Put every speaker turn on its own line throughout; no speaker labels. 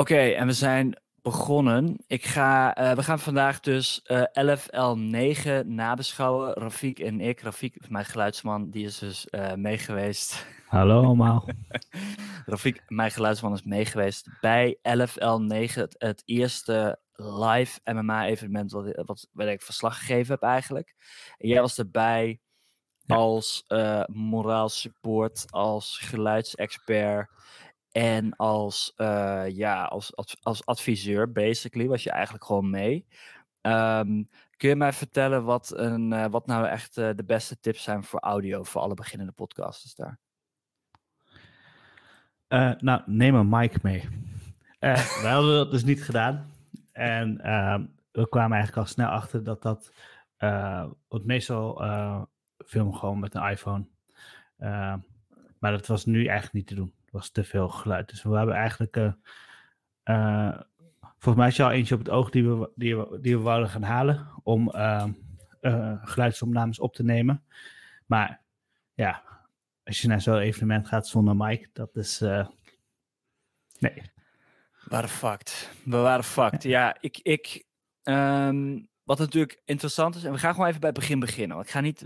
Oké, en we zijn begonnen. Ik ga, uh, we gaan vandaag dus uh, 11L9 nabeschouwen. Rafiek en ik, Rafiek, mijn geluidsman, die is dus uh, meegeweest.
Hallo allemaal.
Rafiek, mijn geluidsman, is meegeweest bij 11L9, het, het eerste live MMA-evenement wat, wat, waar ik verslag gegeven heb eigenlijk. En jij was erbij ja. als moraal support, als geluidsexpert en als, uh, ja, als, als, als adviseur, basically, was je eigenlijk gewoon mee. Um, kun je mij vertellen wat, een, uh, wat nou echt uh, de beste tips zijn voor audio voor alle beginnende podcasters daar?
nou, neem een mic mee. wij hadden dat dus niet gedaan. En ehm, we kwamen eigenlijk al snel achter dat dat. want meestal film gewoon met een iPhone. maar dat was nu eigenlijk niet te doen was te veel geluid. Dus we hebben eigenlijk. Uh, uh, volgens mij is er al eentje op het oog die we, die we, die we wouden gaan halen. Om uh, geluidsopnames op te nemen. Maar ja, als je naar zo'n evenement gaat zonder mic, dat is. nee.
We waren fucked. We waren fucked. Ja, ja ik. ik um, wat natuurlijk interessant is, en we gaan gewoon even bij het begin beginnen. Want ik ga niet,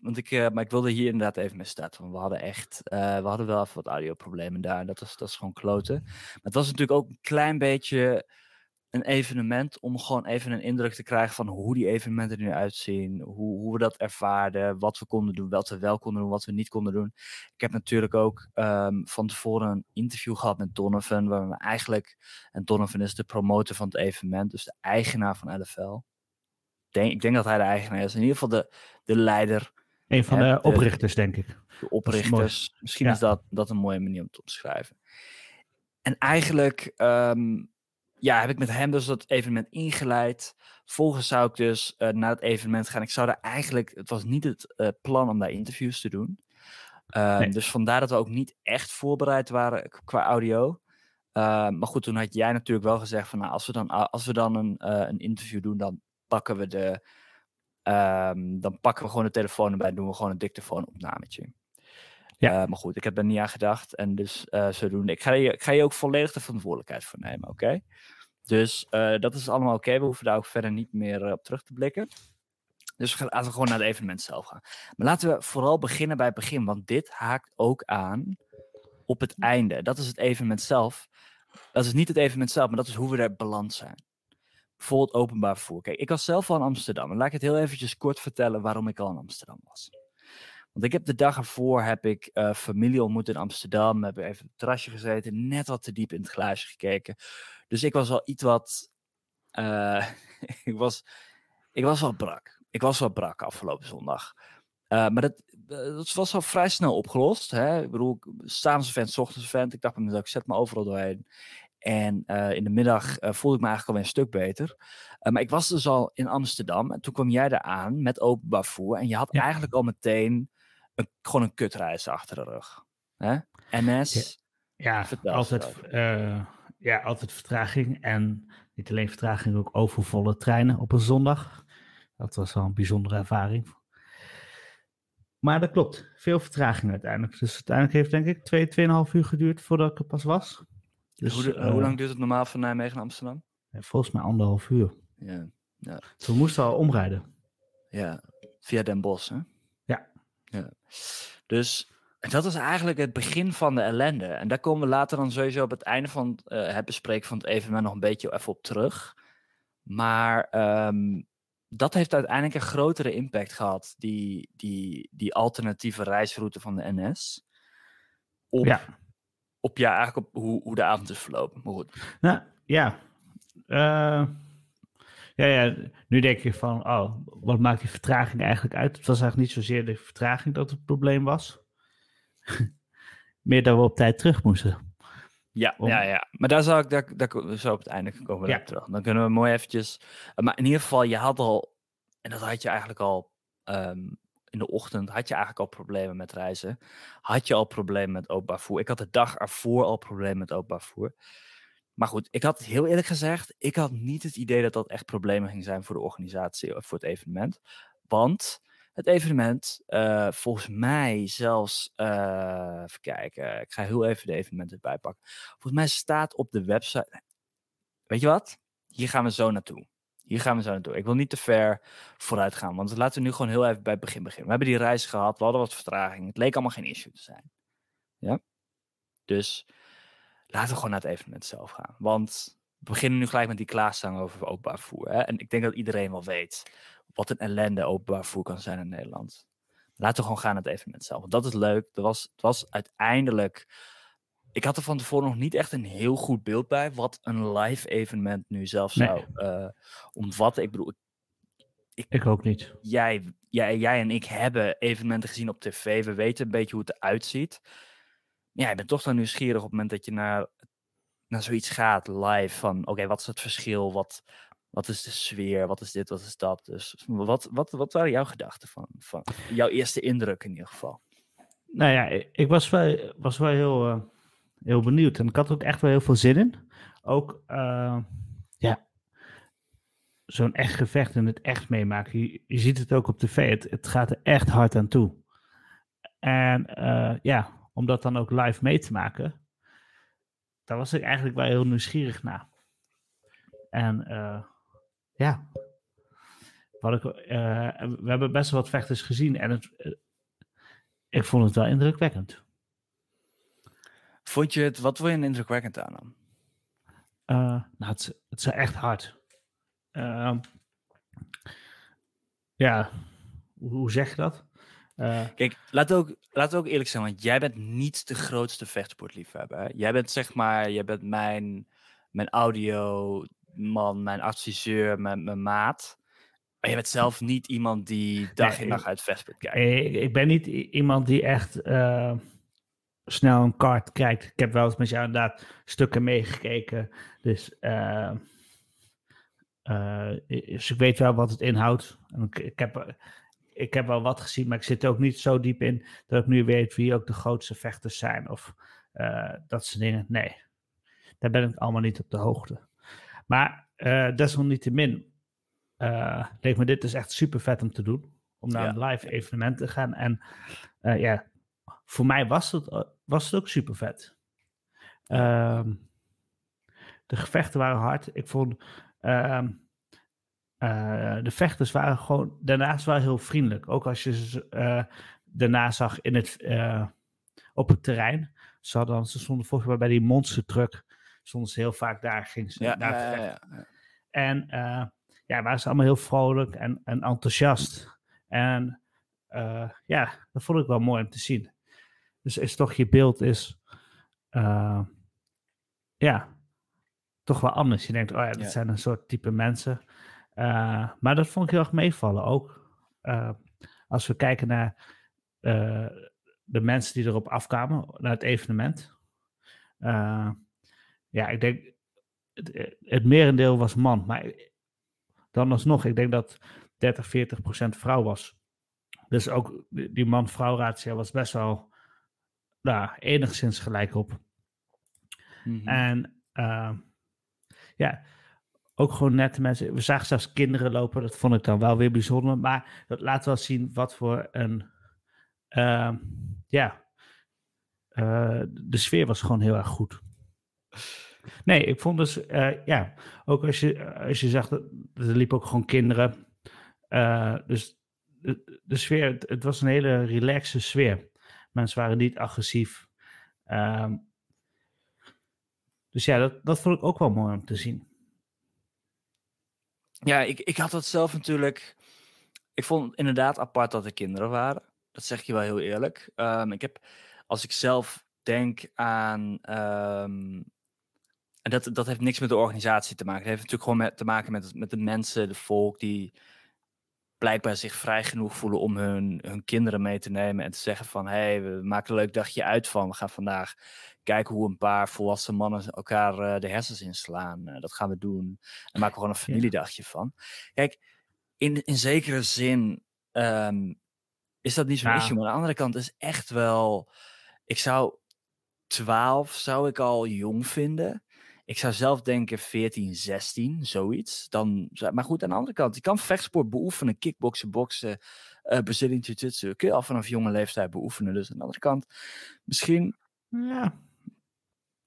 want ik, uh, maar ik wilde hier inderdaad even mee starten. Want we hadden echt, uh, we hadden wel even wat audioproblemen daar. Dat is, dat is gewoon kloten. Maar het was natuurlijk ook een klein beetje een evenement om gewoon even een indruk te krijgen van hoe die evenementen er nu uitzien. Hoe, hoe we dat ervaarden, wat we konden doen, wat we wel konden doen, wat we niet konden doen. Ik heb natuurlijk ook um, van tevoren een interview gehad met Donovan, waar we eigenlijk, en Donovan is de promotor van het evenement, dus de eigenaar van LFL denk, ik denk dat hij de eigenaar is. In ieder geval de, de leider.
Een van de, de oprichters, denk ik.
De oprichters. Misschien ja. is dat, dat een mooie manier om te omschrijven. En eigenlijk um, ja, heb ik met hem dus dat evenement ingeleid. Volgens zou ik dus uh, naar het evenement gaan. Ik zou daar eigenlijk, het was niet het uh, plan om daar interviews te doen. Nee. Dus vandaar dat we ook niet echt voorbereid waren qua audio. Uh, maar goed, toen had jij natuurlijk wel gezegd van nou, als we dan, als we dan een, uh, een interview doen, dan pakken we de. Um, dan pakken we gewoon de telefoon erbij en doen we gewoon een dictafoonopnametje. Ja. Uh, maar goed, ik heb er niet aan gedacht. En dus uh, zodoende. Ik ga, je, ik ga je ook volledig de verantwoordelijkheid voor nemen, oké? Okay? Dus uh, dat is allemaal oké. Okay. We hoeven daar ook verder niet meer op terug te blikken. Dus we gaan, laten we gewoon naar het evenement zelf gaan. Maar laten we vooral beginnen bij het begin. Want dit haakt ook aan op het einde. Dat is het evenement zelf. Dat is niet het evenement zelf, maar dat is hoe we er beland zijn bijvoorbeeld openbaar vervoer. Kijk, ik was zelf al in Amsterdam. En laat ik het heel eventjes kort vertellen waarom ik al in Amsterdam was. Want ik heb de dag ervoor heb ik uh, familie ontmoet in Amsterdam. Heb even op het terrasje gezeten, net wat te diep in het glaasje gekeken. Dus ik was al iets wat. Uh, ik, was, ik was wel brak. Ik was wel brak afgelopen zondag. Uh, maar dat, dat was al vrij snel opgelost. Hè? Ik bedoel, s'avonds event, s ochtends event. Ik dacht ik zet me overal doorheen. En uh, in de middag uh, voelde ik me eigenlijk alweer een stuk beter. Uh, maar ik was dus al in Amsterdam en toen kwam jij daar aan met openbaar voer. En je had ja. eigenlijk al meteen een, gewoon een kutreis achter de rug. Hè? NS.
Ja, ja altijd, ja, altijd vertraging. En niet alleen vertraging, ook overvolle treinen op een zondag. Dat was wel een bijzondere ervaring. Maar dat klopt, veel vertraging uiteindelijk. Dus uiteindelijk heeft denk ik twee, tweeënhalf uur geduurd voordat ik er pas was.
Dus, hoe, uh, hoe, lang duurt het normaal van Nijmegen naar Amsterdam?
Volgens mij anderhalf uur.
Ja. ja.
Dus we moesten al omrijden.
Ja, via Den Bosch, hè?
Ja.
ja. Dus dat is eigenlijk het begin van de ellende. En daar komen we later dan sowieso op het einde van uh, het bespreken van het evenement nog een beetje even op terug. Maar um, dat heeft uiteindelijk een grotere impact gehad, die, die, die alternatieve reisroute van de NS. Op
ja
op ja, eigenlijk op hoe, hoe de avond is verlopen. Maar goed.
Nou, ja. Uh, ja, ja. Nu denk je van, oh, wat maakt die vertraging eigenlijk uit? Het was eigenlijk niet zozeer de vertraging dat het probleem was. Meer dat we op tijd terug moesten.
Ja, Om... ja, ja. Maar daar zou ik daar, daar zo op het einde komen ja. terug. Dan kunnen we mooi eventjes... Maar in ieder geval, je had al... En dat had je eigenlijk al um, in de ochtend had je eigenlijk al problemen met reizen. Had je al problemen met openbaar voer. Ik had de dag ervoor al problemen met openbaar voer. Maar goed, ik had heel eerlijk gezegd, ik had niet het idee dat dat echt problemen ging zijn voor de organisatie of voor het evenement. Want het evenement, eh, volgens mij zelfs, uh, even kijken, ik ga heel even de evenementen erbij pakken. Volgens mij staat op de website, weet je wat? Hier gaan we zo naartoe. Hier gaan we zo naartoe. Ik wil niet te ver vooruit gaan, want laten we nu gewoon heel even bij het begin beginnen. We hebben die reis gehad, we hadden wat vertraging. Het leek allemaal geen issue te zijn. Ja? Dus laten we gewoon naar het evenement zelf gaan. Want we beginnen nu gelijk met die klaarzang over openbaar voer. Hè? En ik denk dat iedereen wel weet wat een ellende openbaar voer kan zijn in Nederland. Laten we gewoon gaan naar het evenement zelf. Want dat is leuk. Er was, het was uiteindelijk. Ik had er van tevoren nog niet echt een heel goed beeld bij wat een live evenement nu zelf zou nee. uh, omvatten. Ik bedoel,
ik, ik, ook niet.
Jij, jij, jij en ik hebben evenementen gezien op tv. We weten een beetje hoe het eruit ziet. Ja, je bent toch dan nieuwsgierig op het moment dat je naar, naar zoiets gaat live. Van oké, wat is het verschil? Wat, wat is de sfeer? Wat is dit? Wat is dat? Dus wat, wat, wat waren jouw gedachten van, van jouw eerste indruk in ieder geval?
Nou ja, ik was wel, was wel heel, uh, heel benieuwd. En ik had ook echt wel heel veel zin in. Ook, uh, ja, zo'n echt gevecht en het echt meemaken. Je, ziet het ook op tv. Het, gaat er echt hard aan toe. En uh, ja, om dat dan ook live mee te maken, daar was ik eigenlijk wel heel nieuwsgierig naar. En ja, wat ik, we hebben best wel wat vechters gezien en het, ik vond het wel indrukwekkend.
Vond je het, wat vond je een indrukwekkend aan dan?
Uh, nou, het, het is echt hard. Ehm, ja, hoe, hoe, zeg je dat?
Kijk, laat ook, laat ook eerlijk zijn, want jij bent niet de grootste vechtsportliefhebber. Hè? Jij bent zeg maar, jij bent mijn, mijn audio man, mijn adviseur, mijn, mijn maat. Maar je bent zelf niet iemand die dag in dag uit vechtsport kijkt.
Ik, ik, ben niet iemand die echt uh, snel een kaart kijkt. Ik heb wel eens met jou inderdaad stukken meegekeken. Dus, uh, uh, dus ik weet wel wat het inhoudt. Ik, ik, heb, ik heb wel wat gezien, maar ik zit er ook niet zo diep in dat ik nu weet wie ook de grootste vechters zijn of dat soort dingen. Nee, daar ben ik allemaal niet op de hoogte. Maar desalniettemin leek me dit dus echt super vet om te doen. Om naar een live evenement te gaan. En ja, voor mij was het, was het ook super vet. Uh, de gevechten waren hard. Ik vond ehm, de vechters waren gewoon daarnaast wel heel vriendelijk. Ook als je ze daarna zag in het, op het terrein. Ze, hadden, ze stonden volgens mij bij die monster truck stonden ze heel vaak daar, gingen ze
ja,
daar
ja, ja, ja,
En ja, waren ze allemaal heel vrolijk en, en enthousiast. En ja, dat vond ik wel mooi om te zien. Dus is toch je beeld is, uh, ja, toch wel anders. Je denkt, oh ja, dat zijn een soort type mensen. maar dat vond ik heel erg meevallen. Ook als we kijken naar de mensen die erop afkwamen, naar het evenement. Ja, ik denk, het, het merendeel was man. Maar dan alsnog, ik denk dat 30, 40 procent vrouw was. Dus ook die man-vrouw ratio was best wel nou, enigszins gelijk op. Mm -hmm. En uh, ja, ook gewoon nette mensen. We zagen zelfs kinderen lopen, dat vond ik dan wel weer bijzonder. Maar dat laat wel zien wat voor een. Uh, ja, uh, de sfeer was gewoon heel erg goed. Nee, ik vond dus, ja, ook als je, als je zag, dat, er liepen ook gewoon kinderen. Dus de, de sfeer, het, het, was een hele relaxe sfeer. Mensen waren niet agressief. Uh, dus ja, dat, dat vond ik ook wel mooi om te zien.
Ja, ik, ik had dat zelf natuurlijk. Ik vond het inderdaad apart dat er kinderen waren. Dat zeg je wel heel eerlijk. Um, ik heb, als ik zelf denk aan um, en dat, dat heeft niks met de organisatie te maken. Het heeft natuurlijk gewoon met, te maken met, met de mensen, de volk, die blijkbaar zich vrij genoeg voelen om hun, hun kinderen mee te nemen en te zeggen van hé, hey, we maken een leuk dagje uit van. We gaan vandaag kijken hoe een paar volwassen mannen elkaar uh, de hersens inslaan. Uh, dat gaan we doen. En maken we gewoon een familiedagje van. Kijk, in, in zekere zin um, is dat niet zo'n ja. issue. Maar aan de andere kant is echt wel. Ik zou 12 zou ik al jong vinden. Ik zou zelf denken 14, 16, zoiets. Dan, maar goed, aan de andere kant, je kan vechtsport beoefenen, kickboksen, boksen, uh, Brazilian Jiu-Jitsu. Kun je al vanaf jonge leeftijd beoefenen. Dus aan de andere kant, misschien
ja.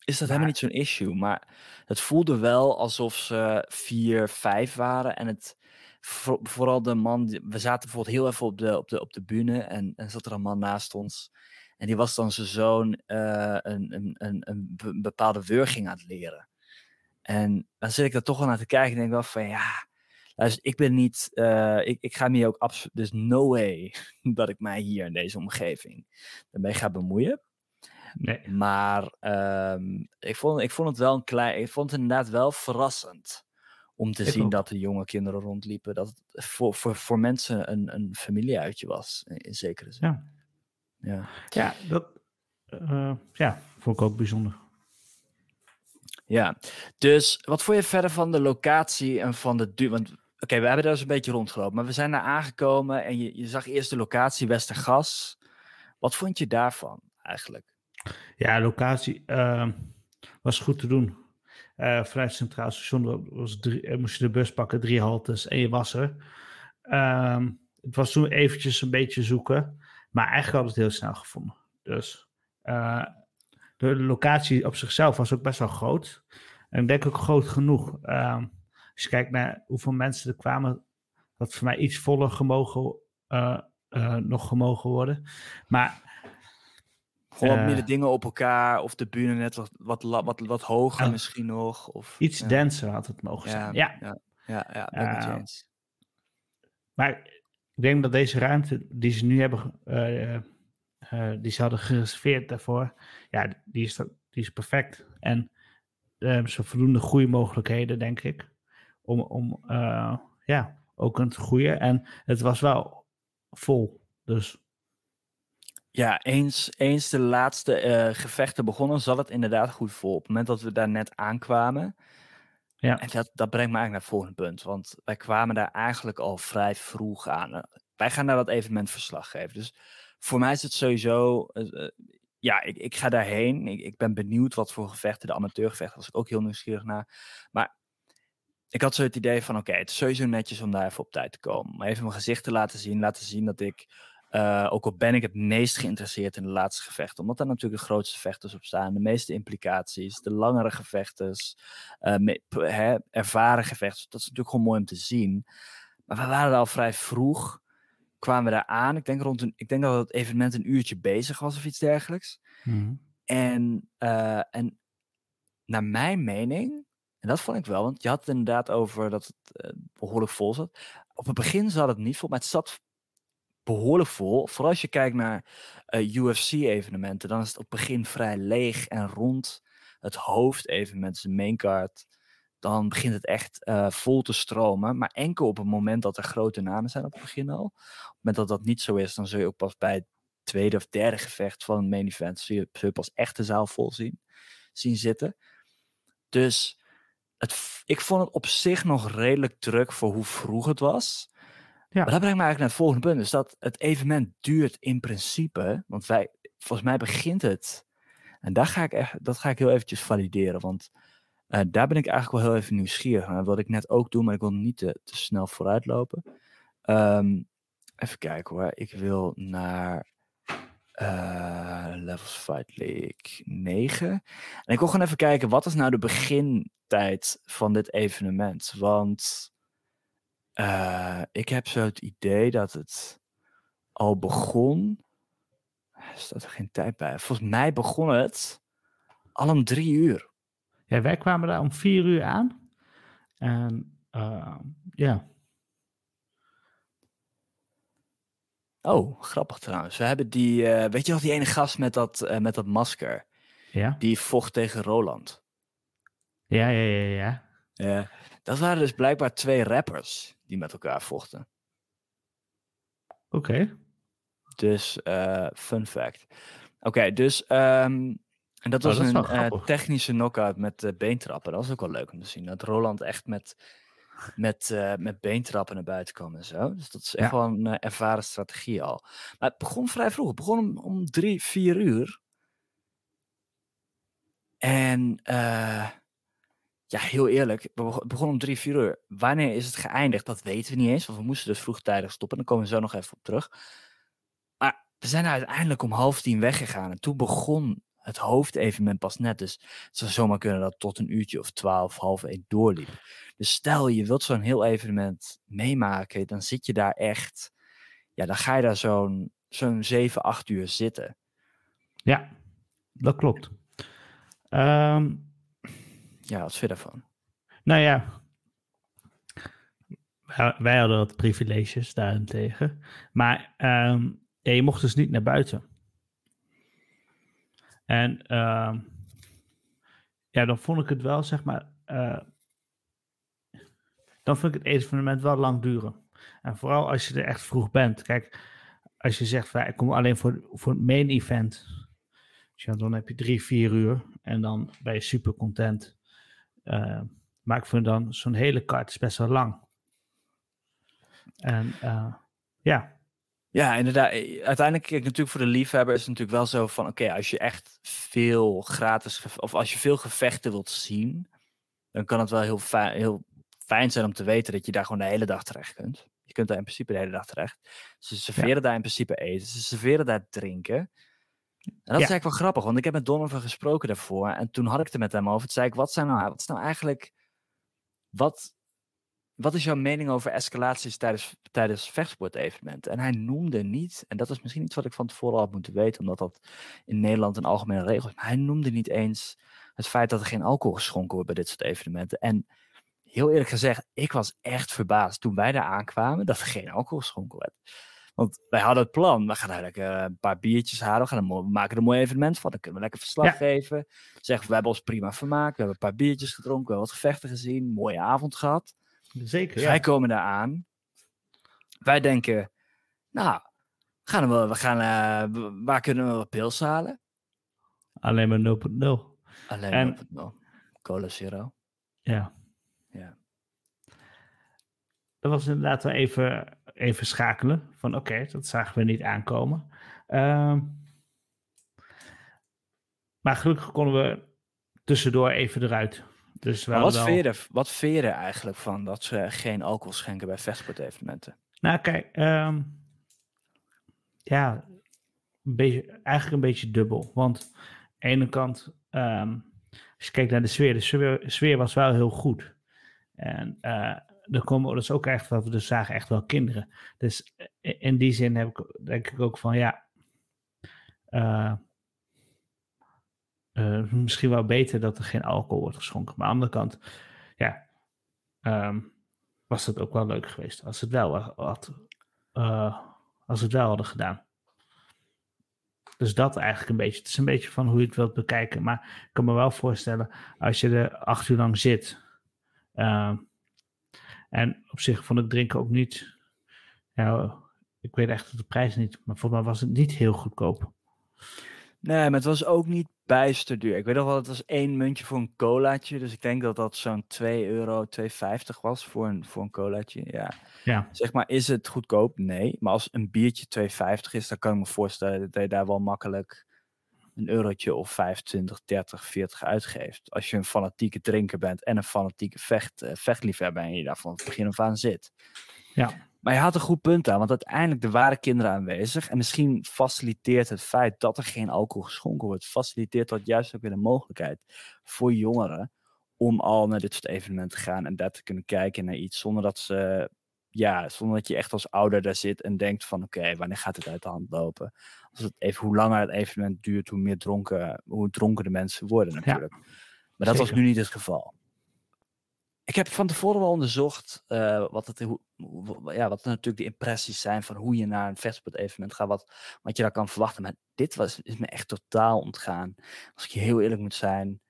is dat helemaal niet zo'n issue. Maar het voelde wel alsof ze 4, 5 waren. En het, vooral de man, we zaten bijvoorbeeld heel even op de, op de, op de bühne. En, en zat er een man naast ons. En die was dan zijn zoon uh, een, een, een, een bepaalde wurging aan het leren. En dan zit ik er toch wel naar te kijken en denk wel van ja, dus ik ben niet, uh, ik, ik ga me hier ook absoluut, dus no way dat ik mij hier in deze omgeving ermee ga bemoeien.
Nee.
Maar um, ik, vond, ik vond het wel een klein, ik vond het inderdaad wel verrassend om te ik zien ook. dat er jonge kinderen rondliepen. Dat het voor, voor, voor mensen een, een familieuitje was, in, in zekere zin.
Ja, ja. ja dat uh, ja, vond ik ook bijzonder.
Ja, dus wat vond je verder van de locatie en van de duur? Want oké, we hebben daar eens een beetje rondgelopen, maar we zijn daar aangekomen en je, je zag eerst de locatie Westergas. Wat vond je daarvan eigenlijk?
Ja, locatie uh, was goed te doen. Uh, vanuit Centraal Station was drie, eh, moest je de bus pakken, drie haltes en je was er. Uh, het was toen eventjes een beetje zoeken, maar eigenlijk hadden we het heel snel gevonden. Dus uh, de locatie op zichzelf was ook best wel groot. En ik denk ook groot genoeg. Um, als je kijkt naar hoeveel mensen er kwamen, dat voor mij iets voller gemogen, uh, uh, nog gemogen worden. Maar.
Gewoon uh, meer de dingen op elkaar, of de bühne net wat, wat, wat, wat hoger misschien nog. Of,
iets ja. denser had het mogen
ja,
zijn.
Ja, ja, ja, ja ben ik
Maar ik denk dat deze ruimte die ze nu hebben uh, die ze hadden gereserveerd daarvoor, ja, die is, die is perfect. En uh, ze voldoende goede mogelijkheden, denk ik, om, om ja, ook een te groeien. En het was wel vol, dus...
Ja, eens, eens de laatste gevechten begonnen, zat het inderdaad goed vol. Op het moment dat we daar net aankwamen,
ja.
En dat, dat brengt me eigenlijk naar het volgende punt. Want wij kwamen daar eigenlijk al vrij vroeg aan. Wij gaan naar dat evenement verslag geven. Dus voor mij is het sowieso. Uh, ja, ik, ik ga daarheen. Ik, ik ben benieuwd wat voor gevechten, de amateurgevechten, was ik ook heel nieuwsgierig naar. Maar ik had zo het idee van: oké, het is sowieso netjes om daar even op tijd te komen. Even mijn gezicht te laten zien. Laten zien dat ik. Uh, ook al ben ik het meest geïnteresseerd in de laatste gevechten, omdat daar natuurlijk de grootste vechters op staan, de meeste implicaties, de langere gevechters, uh, me, hè, ervaren gevechters. Dat is natuurlijk gewoon mooi om te zien. Maar we waren er al vrij vroeg kwamen we daar aan. Ik denk, rond een, ik denk dat het evenement een uurtje bezig was of iets dergelijks.
Mm.
En, uh, en naar mijn mening, en dat vond ik wel, want je had het inderdaad over dat het behoorlijk vol zat. Op het begin zat het niet vol, maar het zat behoorlijk vol. Vooral als je kijkt naar eh, UFC-evenementen, dan is het op het begin vrij leeg en rond het hoofdevenement, de maincard dan begint het echt uh, vol te stromen. Maar enkel op het moment dat er grote namen zijn op het begin al. Op het moment dat dat niet zo is, dan zul je ook pas bij het tweede of derde gevecht van een main event, zul je, zul pas echt de zaal vol zien, zien zitten. Dus het, ik vond het op zich nog redelijk druk voor hoe vroeg het was. Maar dat brengt me eigenlijk naar het volgende punt. Dus dat het evenement duurt in principe, want wij, volgens mij begint het. En daar ga ik echt, dat ga ik heel eventjes valideren. Want uh, daar ben ik eigenlijk wel heel even nieuwsgierig naar. Wat ik net ook doe, maar ik wil niet te, snel vooruitlopen. Um, even kijken hoor. Ik wil naar uh, Levels Fight League 9. En ik wil gewoon even kijken, wat is nou de begintijd van dit evenement? Want uh, ik heb zo het idee dat het al begon. Er staat er geen tijd bij. Volgens mij begon het al om drie uur.
Ja, wij kwamen daar om vier uur aan. En uh, ja.
Oh, grappig trouwens. We hebben die, uh, weet je nog die ene gast met dat, uh, met dat masker?
Ja.
Die vocht tegen Roland.
Ja, ja, ja, ja.
Ja, dat waren dus blijkbaar twee rappers die met elkaar vochten.
Oké. Okay.
Dus, fun fact. Oké, okay, dus um, en dat was oh, dat een uh, technische knockout met uh, beentrappen. Dat was ook wel leuk om te zien. Dat Roland echt met, met, uh, met beentrappen naar buiten kwam en zo. Dus dat is echt ja. wel een ervaren strategie al. Maar het begon vrij vroeg. Het begon om, om drie, vier uur. En ja, heel eerlijk, het begon om drie, vier uur. Wanneer is het geëindigd? Dat weten we niet eens, want we moesten dus vroegtijdig stoppen. Daar komen we zo nog even op terug. Maar we zijn uiteindelijk om half tien weggegaan. En toen begon het hoofdevenement pas net. Dus het zou zomaar kunnen dat tot een uurtje of twaalf, half één doorliep. Dus stel je wilt zo'n heel evenement meemaken, dan zit je daar echt, ja, dan ga je daar zo'n zo'n 7, 8 uur zitten.
Ja, dat klopt. Um,
ja, vind je daarvan?
Nou ja, wij, hadden wat privileges daarentegen. Maar um, je mocht dus niet naar buiten. En uh, ja, dan vond ik het wel, zeg maar. Uh, dan vind ik het evenement wel lang duren. En vooral als je er echt vroeg bent. Kijk, als je zegt, van, ik kom alleen voor, voor het main event. Dan heb je drie, vier uur. En dan ben je super content. Uh, maar ik vind dan zo'n hele kaart is best wel lang. En uh, ja,
ja, inderdaad. Eh, uiteindelijk, kijk, natuurlijk voor de liefhebber is het natuurlijk wel zo van, oké, als je echt veel gratis, of als je veel gevechten wilt zien, dan kan het wel heel fijn, heel fijn zijn om te weten dat je daar gewoon de hele dag terecht kunt. Je kunt daar in principe de hele dag terecht. Ze serveren daar in principe eten, ze serveren daar drinken. En dat is eigenlijk wel grappig, want ik heb met Donovan gesproken daarvoor. En toen had ik het er met hem over. Toen zei ik, wat, zijn nou, wat is nou eigenlijk... Wat, wat is jouw mening over escalaties tijdens, tijdens vechtsportevenementen? En hij noemde niet, en dat is misschien iets wat ik van tevoren had moeten weten, omdat dat in Nederland een algemene regel is, maar hij noemde niet eens het feit dat er geen alcohol geschonken wordt bij dit soort evenementen. En heel eerlijk gezegd, ik was echt verbaasd toen wij daar aankwamen dat er geen alcohol geschonken werd. Want wij hadden het plan, we gaan eigenlijk uh, een paar biertjes halen, we, gaan we maken er een mooi evenement van, dan kunnen we lekker verslag geven. Zeggen we hebben ons prima vermaakt, we hebben een paar biertjes gedronken, we hebben wat gevechten gezien, mooie avond gehad.
Zeker.
Wij komen daar aan. Wij denken, nou, gaan we, we gaan, uh, waar kunnen we pils halen?
Alleen maar 0.0.
Alleen maar 0.0. Cola Zero.
Ja.
Ja.
Dat was inderdaad wel even, even schakelen. Van oké, dat zagen we niet aankomen. Uh, maar gelukkig konden we tussendoor even eruit. Dus
wat, wel... wat vind je eigenlijk van dat ze geen alcohol schenken bij vechtsportevenementen?
Nou, kijk, um, ja, een beetje, eigenlijk een beetje dubbel. Want aan de ene kant, um, als je kijkt naar de sfeer, de sfeer, sfeer was wel heel goed. En uh, er komen, ook echt wat we dus zagen, echt wel kinderen. Dus in die zin heb ik, denk ik ook van ja. Uh, misschien wel beter dat er geen alcohol wordt geschonken. Maar aan de andere kant, ja, um, was het ook wel leuk geweest als het wel had, als het wel hadden gedaan. Dus dat eigenlijk een beetje. Het is een beetje van hoe je het wilt bekijken. Maar ik kan me wel voorstellen, als je er acht uur lang zit. Uh, en op zich vond ik drinken ook niet. Ja, ik weet echt de prijs niet. Maar volgens mij was het niet heel goedkoop.
Nee, maar het was ook niet bijster duur. Ik weet nog wel, het was één muntje voor een colaatje. Dus ik denk dat dat zo'n 2 euro, 2,50 was voor een, voor een colaatje. Ja.
ja.
Zeg maar, is het goedkoop? Nee. Maar als een biertje 2,50 is, dan kan ik me voorstellen dat je daar wel makkelijk een eurotje of 25, 30, 40 uitgeeft. Als je een fanatieke drinker bent en een fanatieke vecht, uh, vechtliefhebber en je daar van het begin af aan zit.
Ja.
Maar je had een goed punt aan, want uiteindelijk er waren kinderen aanwezig. En misschien faciliteert het feit dat er geen alcohol geschonken wordt, faciliteert dat juist ook weer de mogelijkheid voor jongeren om al naar dit soort evenementen te gaan en daar te kunnen kijken naar iets zonder dat ze, ja, zonder dat je echt als ouder daar zit en denkt van oké, wanneer gaat het uit de hand lopen? Als het even, hoe langer het evenement duurt, hoe meer dronken, hoe dronken de mensen worden natuurlijk. maar dat was nu niet het geval. Ik heb van tevoren wel onderzocht uh, wat, het, hoe, ja, wat natuurlijk de impressies zijn van hoe je naar een vechtsport-evenement gaat, wat, wat je daar kan verwachten. Maar dit was, is me echt totaal ontgaan. Als ik je heel eerlijk moet zijn,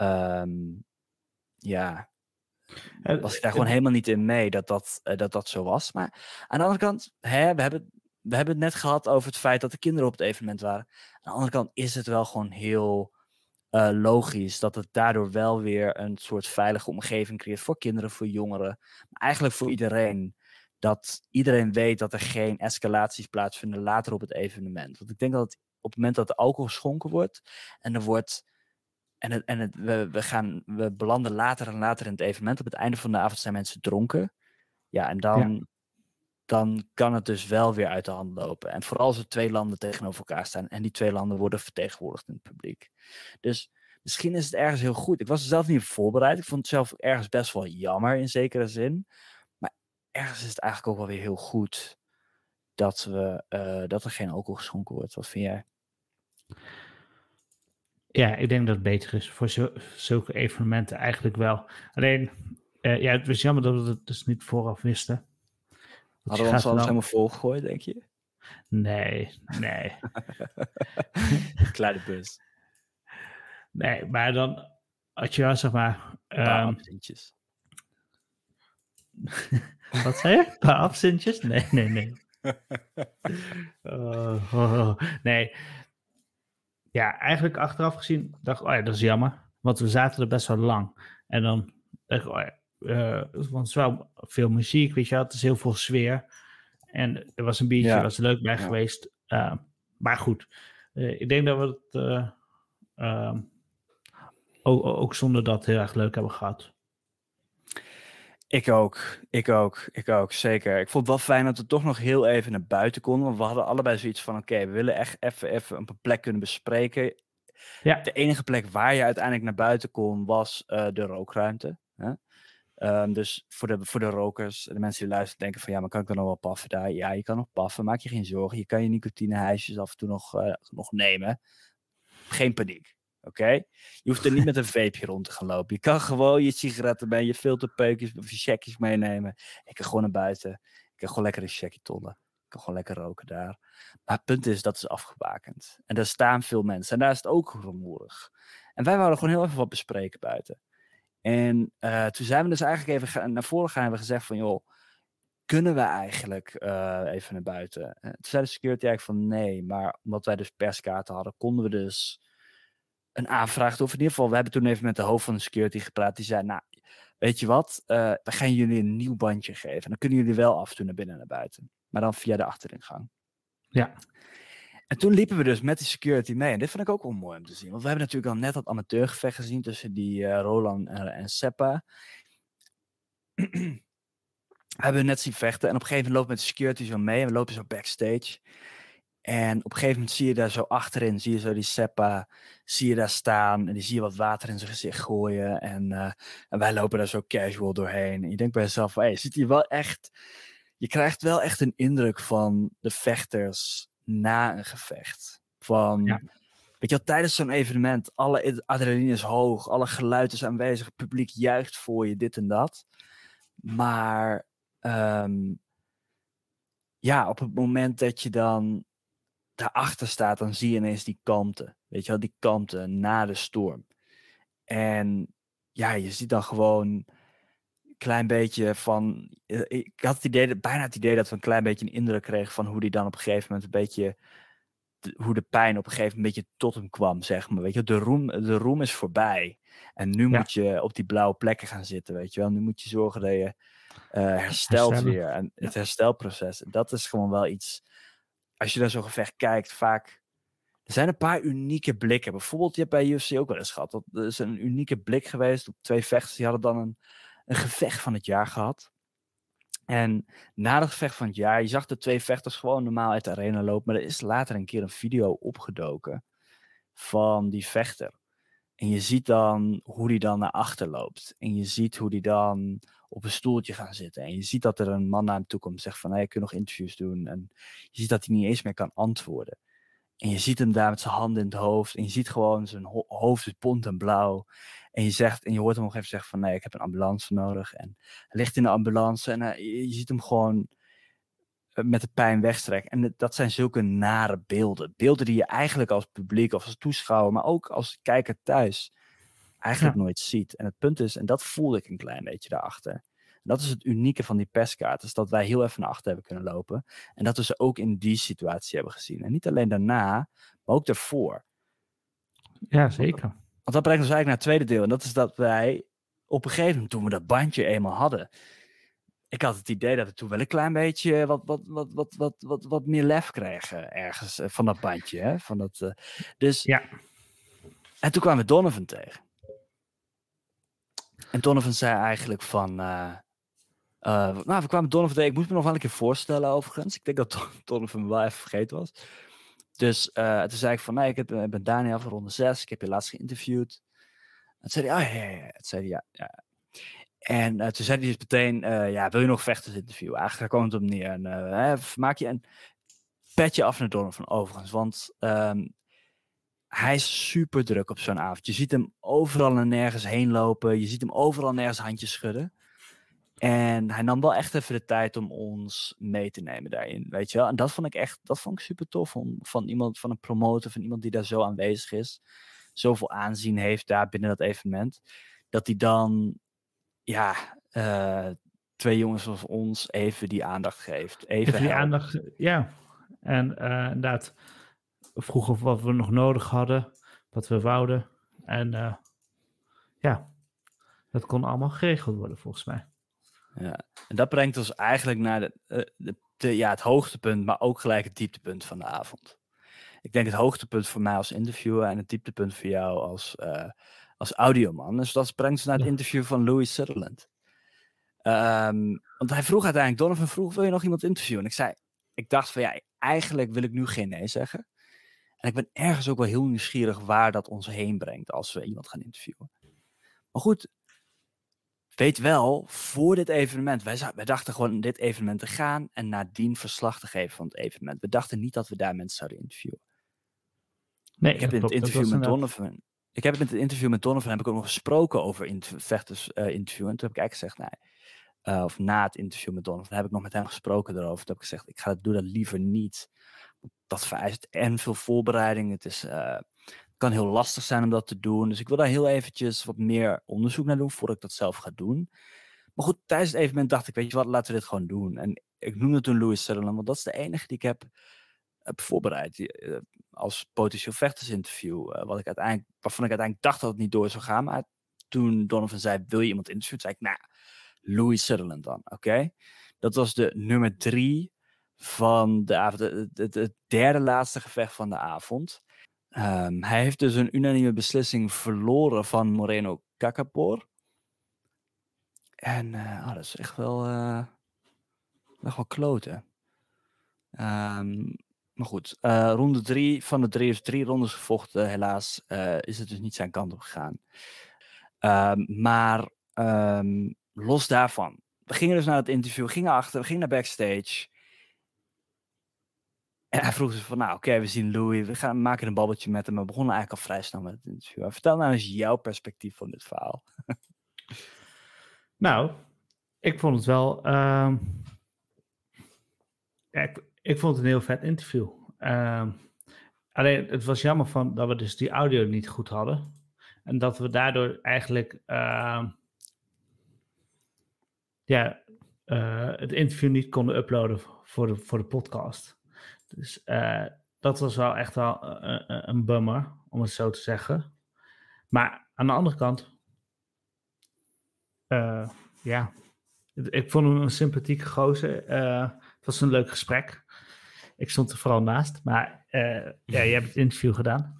um, ja, was ik daar gewoon helemaal niet in mee dat dat, uh, dat dat zo was. Maar aan de andere kant, hè, we, hebben, we hebben het net gehad over het feit dat de kinderen op het evenement waren. Aan de andere kant is het wel gewoon heel uh, logisch dat het daardoor wel weer een soort veilige omgeving creëert voor kinderen, voor jongeren, maar eigenlijk voor iedereen. Dat iedereen weet dat er geen escalaties plaatsvinden later op het evenement. Want ik denk dat het, op het moment dat er alcohol geschonken wordt en er wordt en het, en het, we, we, gaan, we belanden later en later in het evenement. Op het einde van de avond zijn mensen dronken. Ja, en dan, dan kan het dus wel weer uit de hand lopen. En vooral als er twee landen tegenover elkaar staan en die twee landen worden vertegenwoordigd in het publiek. Dus misschien is het ergens heel goed. Ik was er zelf niet voorbereid. Ik vond het zelf ergens best wel jammer in zekere zin. Maar ergens is het eigenlijk ook wel weer heel goed dat, we, uh, dat er geen alcohol geschonken wordt. Wat vind jij?
Ja, ik denk dat het beter is voor zulke evenementen eigenlijk wel. Alleen, uh, ja, het was jammer dat we het dus niet vooraf wisten.
Hadden we ons alles helemaal volgegooid, denk je?
Nee, nee.
Kleine bus.
Nee, maar dan had je wel, zeg maar... Um, Wat zei je? Een paar absintjes? Nee, nee, nee. oh, oh, nee. Ja, eigenlijk achteraf gezien dacht ik, oh ja, dat is jammer. Want we zaten er best wel lang. En dan dacht ik, oh ja, uh, want het wel veel muziek, weet je wel. Het is heel veel sfeer. En er was een biertje, ja. was leuk bij geweest. Uh, maar goed, uh, ik denk dat we het ehm, ook, ook, zonder dat heel erg leuk hebben gehad.
Ik ook, ik ook, ik ook, zeker. Ik vond het wel fijn dat we toch nog heel even naar buiten konden. Want we hadden allebei zoiets van, oké, we willen echt even, even een plek kunnen bespreken. Ja. De enige plek waar je uiteindelijk naar buiten kon, was de rookruimte. Hè? Um, dus voor de, voor de rokers, de mensen die luisteren, denken van ja, maar kan ik dan nog wel paffen daar? Ja, je kan nog paffen, maak je geen zorgen. Je kan je nicotinehijsjes af en toe nog, uh, nog nemen. Geen paniek, oké? Je hoeft er niet met een vapeje rond te gaan lopen. Je kan gewoon je sigaretten bij je filterpeukjes of je checkjes meenemen. Ik kan gewoon naar buiten. Ik kan gewoon lekker een checkje tollen. Ik kan gewoon lekker roken daar. Maar het punt is, dat is afgebakend. En daar staan veel mensen. En daar is het ook rumoerig. En wij wouden gewoon heel even wat bespreken buiten. En uh, toen zijn we dus eigenlijk even naar voren gaan en hebben gezegd van joh, kunnen we eigenlijk uh, even naar buiten? En toen zei de security eigenlijk van nee, maar omdat wij dus perskaarten hadden, konden we dus een aanvraag. Of in ieder geval, we hebben toen even met de hoofd van de security gepraat. Die zei, nou, weet je wat, uh, we gaan jullie een nieuw bandje geven. En dan kunnen jullie wel af en toe naar binnen en naar buiten. Maar dan via de achteringang.
Ja.
En toen liepen we dus met die security mee. En dit vond ik ook wel mooi om te zien. Want we hebben natuurlijk al net dat amateurgevecht gezien tussen die uh, Roland en, en Seppa. we hebben net zien vechten. En op een gegeven moment lopen met de security zo mee. En we lopen zo backstage. En op een gegeven moment zie je daar zo achterin, zie je zo die Seppa, zie je daar staan. En die zie je wat water in zijn gezicht gooien. En, uh, en wij lopen daar zo casual doorheen. En je denkt bij jezelf, hé, hey, zit hier wel echt... Je krijgt wel echt een indruk van de vechters na een gevecht. Van, ja. weet je wel, tijdens zo'n evenement, alle adrenaline is hoog, alle geluid is aanwezig, het publiek juicht voor je, dit en dat. Maar um, ja, op het moment dat je dan daarachter staat, dan zie je ineens die kalmte. Weet je wel, die kalmte na de storm. En ja, je ziet dan gewoon klein beetje van. Eh, ik had het idee, bijna het idee dat we een klein beetje een indruk kregen van hoe die dan op een gegeven moment een beetje. hoe de pijn op een gegeven moment een beetje tot hem kwam, zeg maar. Weet je, de roem, de roem is voorbij. En nu moet je op die blauwe plekken gaan zitten, weet je wel. Nu moet je zorgen dat je uh, herstelt weer. En het herstelproces. Dat is gewoon wel iets. Als je naar zo'n gevecht kijkt, vaak. Er zijn een paar unieke blikken. Bijvoorbeeld, je hebt bij UFC ook wel eens gehad. Dat is een unieke blik geweest op twee vechters. Die hadden dan een een gevecht van het jaar gehad. En na het gevecht van het jaar, je zag de twee vechters gewoon normaal uit de arena lopen. Maar er is later een keer een video opgedoken van die vechter. En je ziet dan hoe die dan naar achter loopt. En je ziet hoe die dan op een stoeltje gaan zitten. En je ziet dat er een man naar hem toe komt zegt van... Hey, kun je nog interviews doen? En je ziet dat hij niet eens meer kan antwoorden. En je ziet hem daar met zijn handen in het hoofd. En je ziet gewoon zijn hoofd is bont en blauw. En je, zegt, en je hoort hem nog even zeggen van nee, ik heb een ambulance nodig. En hij ligt in de ambulance en je, je ziet hem gewoon eh, met de pijn wegstrekken. En dat zijn zulke nare beelden. Beelden die je eigenlijk als publiek of als toeschouwer, maar ook als kijker thuis eigenlijk nooit ziet. En het punt is, en dat voelde ik een klein beetje daarachter. Dat is het unieke van die perskaart, is dat wij heel even naar achter hebben kunnen lopen. En dat we ze ook in die situatie hebben gezien. En niet alleen daarna, maar ook daarvoor.
Ja, zeker.
Want dat brengt ons eigenlijk naar het tweede deel. En dat is dat wij op een gegeven moment, toen we dat bandje eenmaal hadden. Ik had het idee dat we toen wel een klein beetje wat, wat, wat, wat, wat, wat, wat meer lef kregen ergens eh, van dat bandje. Hè? Van dat, uh, dus
ja.
En toen kwamen we Donovan tegen. En Donovan zei eigenlijk van... eh, eh, nou, we kwamen Donovan tegen. Ik moest me nog wel een keer voorstellen overigens. Ik denk dat Don- Donovan wel even vergeten was. Dus eh, toen zei ik van... Nee, ik, ben Daniel van ronde 6. Ik heb je laatst geïnterviewd. En zei hij... Oh, ja, ja, ja. Zei ja. En toen zei hij dus meteen... ja, wil je nog vechters interviewen? Eigenlijk daar het op neer. En, maak je een petje af naar Donovan overigens. Want ehm, hij is super druk op zo'n avond. Je ziet hem overal en nergens heen lopen. Je ziet hem overal en nergens handjes schudden. En hij nam wel echt even de tijd om ons mee te nemen daarin, weet je wel. En dat vond ik echt, dat vond ik super tof om, van iemand, van een promotor, van iemand die daar zo aanwezig is, zoveel aanzien heeft daar binnen dat evenement, dat hij dan, ja, eh, twee jongens zoals ons even die aandacht geeft. Even,
Even die aandacht, ja. En eh, inderdaad, vroegen wat we nog nodig hadden, wat we wouden. En eh, ja, dat kon allemaal geregeld worden volgens mij.
Ja, en dat brengt ons eigenlijk naar de, eh, de, de- ja, het hoogtepunt, maar ook gelijk het dieptepunt van de avond. Ik denk het hoogtepunt voor mij als interviewer en het dieptepunt voor jou als, eh, als audioman. Dus dat brengt ons naar het
Ja.
interview van Louis Sutherland. Ehm, want hij vroeg uiteindelijk, Donovan vroeg, wil je nog iemand interviewen? En ik zei, ik dacht van ja, eigenlijk wil ik nu geen nee zeggen. En ik ben ergens ook wel heel nieuwsgierig waar dat ons heen brengt als we iemand gaan interviewen. Maar goed, weet wel, voor dit evenement, wij, dachten gewoon dit evenement te gaan en nadien verslag te geven van het evenement. We dachten niet dat we daar mensen zouden interviewen.
Nee,
Ik heb in het interview met Donovan, ik heb het in het interview met Donovan heb ik ook nog gesproken over vechters eh, interviewen. En toen heb ik eigenlijk gezegd, nee, eh, of na het interview met Donovan heb ik nog met hem gesproken erover. Toen heb ik gezegd, ik ga dat, doe dat liever niet. Dat vereist en veel voorbereiding. Het is, eh, kan heel lastig zijn om dat te doen. Dus ik wil daar heel eventjes wat meer onderzoek naar doen voordat ik dat zelf ga doen. Maar goed, tijdens het evenement dacht ik, weet je wat, laten we dit gewoon doen. En ik noemde toen Louis Sutherland, want dat is de enige die ik heb, heb voorbereid. Eh, als potentieel vechtersinterview. eh, wat ik uiteindelijk, waarvan ik uiteindelijk dacht dat het niet door zou gaan. Maar toen Donovan zei, wil je iemand interviewen? Zei ik, nou, Louis Sutherland dan, oké? Dat was de nummer drie van de avond. Het, derde laatste gevecht van de avond. Ehm, hij heeft dus een unanieme beslissing verloren van Moreno Cacapor. En ah, dat is echt wel, eh, echt wel kloten. Ehm, maar goed, eh, ronde drie van de drie drie rondes gevochten. Helaas is het dus niet zijn kant op gegaan. Ehm, maar los daarvan. We gingen dus naar het interview, gingen achter, we gingen naar backstage. En hij vroeg ze van, nou oké, we zien Louis, we gaan maken een babbeltje met hem. We begonnen eigenlijk al vrij snel met het interview. Vertel nou eens jouw perspectief van dit verhaal.
Nou, ik vond het wel. ja, ik, vond het een heel vet interview. Ehm, alleen het was jammer van dat we dus die audio niet goed hadden. En dat we daardoor eigenlijk ehm, ja, eh, het interview niet konden uploaden voor voor de podcast. Dus eh, dat was wel echt wel eh, eh, een bummer, om het zo te zeggen. Maar aan de andere kant, ja, ik vond hem een sympathieke gozer. Het was een leuk gesprek. Ik stond er vooral naast, maar ja, je hebt het interview gedaan.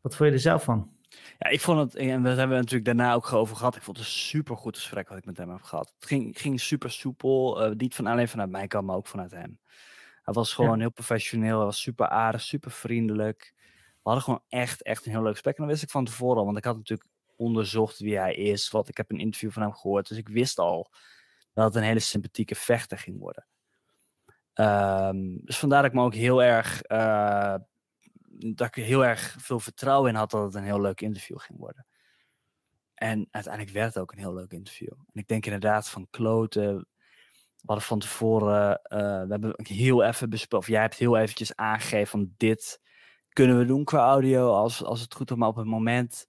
Wat vond je er zelf van?
Ja, ik vond het, en daar hebben we natuurlijk daarna ook over gehad. Ik vond het een super goed gesprek wat ik met hem heb gehad. Het ging, ging super soepel, niet van alleen vanuit mijn kant, maar ook vanuit hem. Hij was gewoon heel professioneel, hij was super aardig, super vriendelijk. We hadden gewoon echt, echt een heel leuk gesprek. En dat wist ik van tevoren al, want ik had natuurlijk onderzocht wie hij is. Wat, ik heb een interview van hem gehoord, dus ik wist al dat het een hele sympathieke vechter ging worden. Ehm, dus vandaar dat ik me ook heel erg eh, dat ik er heel erg veel vertrouwen in had dat het een heel leuk interview ging worden. En uiteindelijk werd het ook een heel leuk interview. En ik denk inderdaad van kloten. We hadden van tevoren, eh, we hebben heel even besproken, of jij hebt heel eventjes aangegeven van dit kunnen we doen qua audio als, als het goed is. Maar op het moment,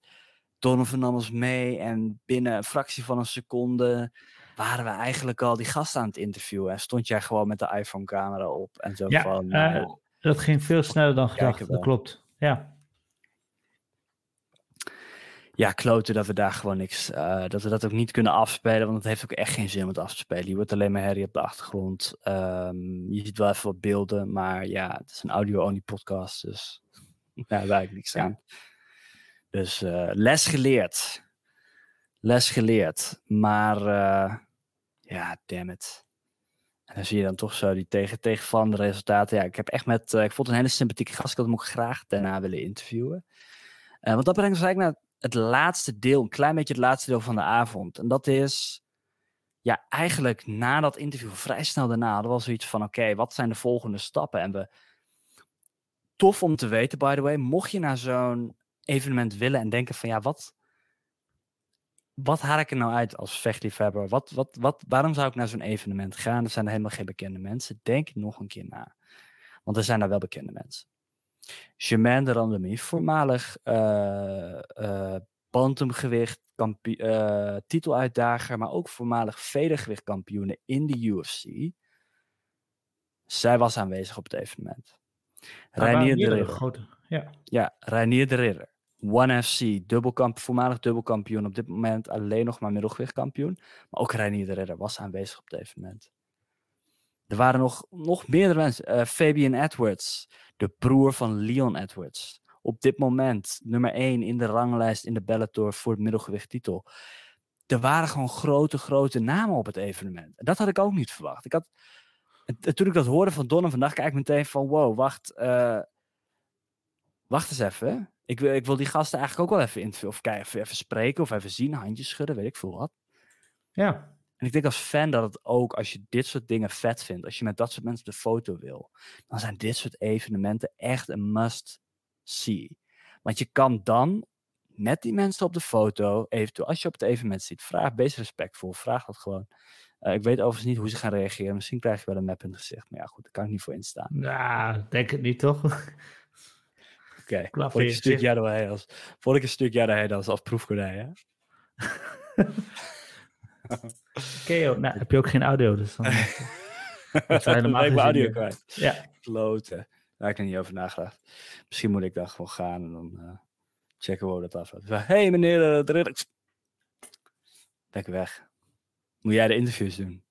Donovan nam ons mee en binnen een fractie van een seconde waren we eigenlijk al die gast aan het interviewen. En stond jij gewoon met de iPhone camera op en zo
Ja,
van... nou,
Dat ging veel sneller dan gedacht, dat klopt. Ja,
ja, kloten dat we daar gewoon niks, eh, dat we dat ook niet kunnen afspelen, want het heeft ook echt geen zin om het af te spelen. Je wordt alleen maar herrie op de achtergrond. Ehm, je ziet wel even wat beelden, maar ja, het is een audio-only podcast, dus daar heb ik niks aan. Dus uh, les geleerd. Les geleerd. Maar uh, ja, damn it. En dan zie je dan toch zo die tegen, tegenvallende resultaten. Ja, ik heb echt met. Ik vond een hele sympathieke gast. Ik had hem ook graag daarna willen interviewen. want dat brengt ons eigenlijk naar het laatste deel. Een klein beetje het laatste deel van de avond. En dat is. Ja, eigenlijk na dat interview, vrij snel daarna, hadden we zoiets van: oké, wat zijn de volgende stappen? En we. Tof om te weten, by the way. Mocht je naar zo'n evenement willen en denken van ja, wat, wat haal ik er nou uit als vechtliefhebber? Wat, wat, wat, waarom zou ik naar zo'n evenement gaan? Er zijn er helemaal geen bekende mensen. Denk nog een keer na. Want er zijn daar wel bekende mensen. Germain de Randamie, voormalig uh, uh, bantamgewicht uh, titeluitdager, maar ook voormalig vedergewichtkampioen in de UFC. Zij was aanwezig op het evenement.
Reinier de Ridder. Ja.
ja, Reinier de Ridder. One FC, dubbelkamp, voormalig dubbelkampioen. Op dit moment alleen nog maar middelgewichtkampioen. Maar ook Reinier de Ridder was aanwezig op het evenement. Er waren nog, nog meerdere mensen. Uh, Fabian Edwards, de broer van Leon Edwards. Op dit moment nummer 1 in de ranglijst in de Bellator voor het middelgewichttitel. Er waren gewoon grote, grote namen op het evenement. En dat had ik ook niet verwacht. Ik had, toen ik dat hoorde van Don vandaag, kijk ik meteen van wow, wacht. Uh, wacht eens even. Ik wil, ik wil die gasten eigenlijk ook wel even interviewen. Of kijken, even spreken of even zien, handjes schudden, weet ik veel wat.
Ja.
En ik denk als fan dat het ook, als je dit soort dingen vet vindt, als je met dat soort mensen de foto wil, dan zijn dit soort evenementen echt een must-see. Want je kan dan met die mensen op de foto, eventueel als je op het evenement ziet, vraag, wees respectvol, vraag dat gewoon. Uh, ik weet overigens niet hoe ze gaan reageren. Misschien krijg je wel een map in het gezicht. Maar ja, goed, daar kan ik niet voor instaan.
Nou, denk het niet, toch?
Oké, okay. voor, een stuk jij als, voor ik een stuk jij als, als proefkonijn, hè?
Oké, okay, nou heb je ook geen audio, dus dan...
dat zijn helemaal geen audio kwijt.
Ja.
Kloten. Daar heb ik er niet over nagedacht. Misschien moet ik dan gewoon gaan en dan uh, checken we hoe dat afloopt. Hé hey, meneer uh, de ik weg. Moet jij de interviews doen?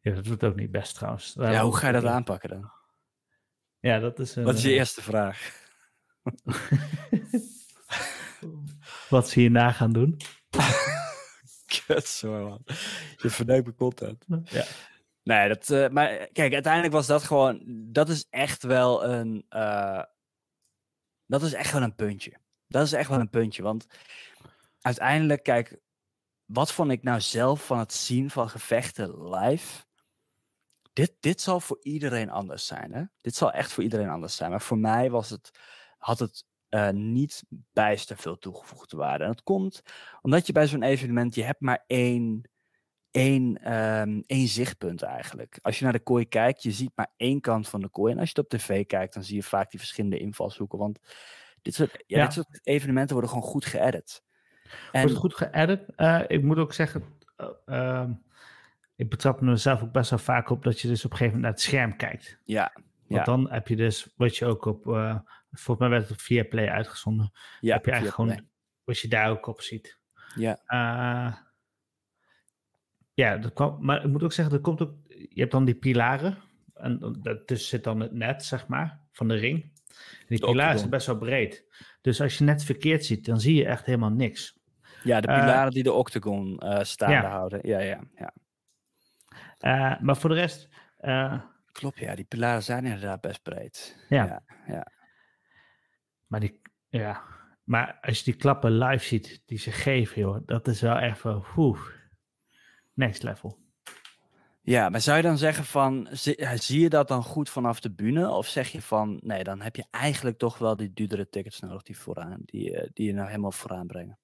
Ja, dat doet ook niet best trouwens.
Ja, hoe ga je dat aanpakken dan?
Ja, dat is...
Een, Wat is je eerste vraag?
Wat ze hierna gaan doen?
Kut, zo man. Je verneukt mijn content.
Ja.
Nee, dat, uh, maar kijk, uiteindelijk was dat gewoon... Dat is echt wel een... Uh, dat is echt wel een puntje. Dat is echt wel een puntje, want uiteindelijk, kijk, wat vond ik nou zelf van het zien van gevechten live? Dit, dit zal voor iedereen anders zijn. Hè? Dit zal echt voor iedereen anders zijn. Maar voor mij was het, had het uh, niet bijster veel toegevoegde waarde. En dat komt omdat je bij zo'n evenement, je hebt maar één, één, um, één zichtpunt eigenlijk. Als je naar de kooi kijkt, je ziet maar één kant van de kooi. En als je het op tv kijkt, dan zie je vaak die verschillende invalshoeken. Want dit soort, ja, ja. Dit soort evenementen worden gewoon goed geëdit.
En... Wordt goed geëdit. Uh, ik moet ook zeggen, uh, ik betrap mezelf ook best wel vaak op dat je dus op een gegeven moment naar het scherm kijkt.
Ja.
Want dan heb je dus, wat je ook op, uh, volgens mij werd het op via Play uitgezonden. Ja, heb je eigenlijk gewoon, wat je daar ook op ziet.
Ja.
Uh, ja, dat kwam, maar ik moet ook zeggen, er komt ook, je hebt dan die pilaren. En daartussen zit dan het net, zeg maar, van de ring. En die pilaren zijn best wel breed. Dus als je net verkeerd ziet, dan zie je echt helemaal niks.
Ja, de pilaren uh, die de octagon staande ja. houden. Ja, ja, ja.
Maar voor de rest.
Klopt, ja, die pilaren zijn inderdaad best breed.
Ja.
ja, ja.
Maar, die, ja. maar als je die klappen live ziet, die ze geven, joh, dat is wel echt. Oeh, next level.
Ja, maar zou je dan zeggen van, zie, zie, je dat dan goed vanaf de bühne? Of zeg je van, nee, dan heb je eigenlijk toch wel die duurdere tickets nodig die, vooraan, die, die je nou helemaal vooraan brengen?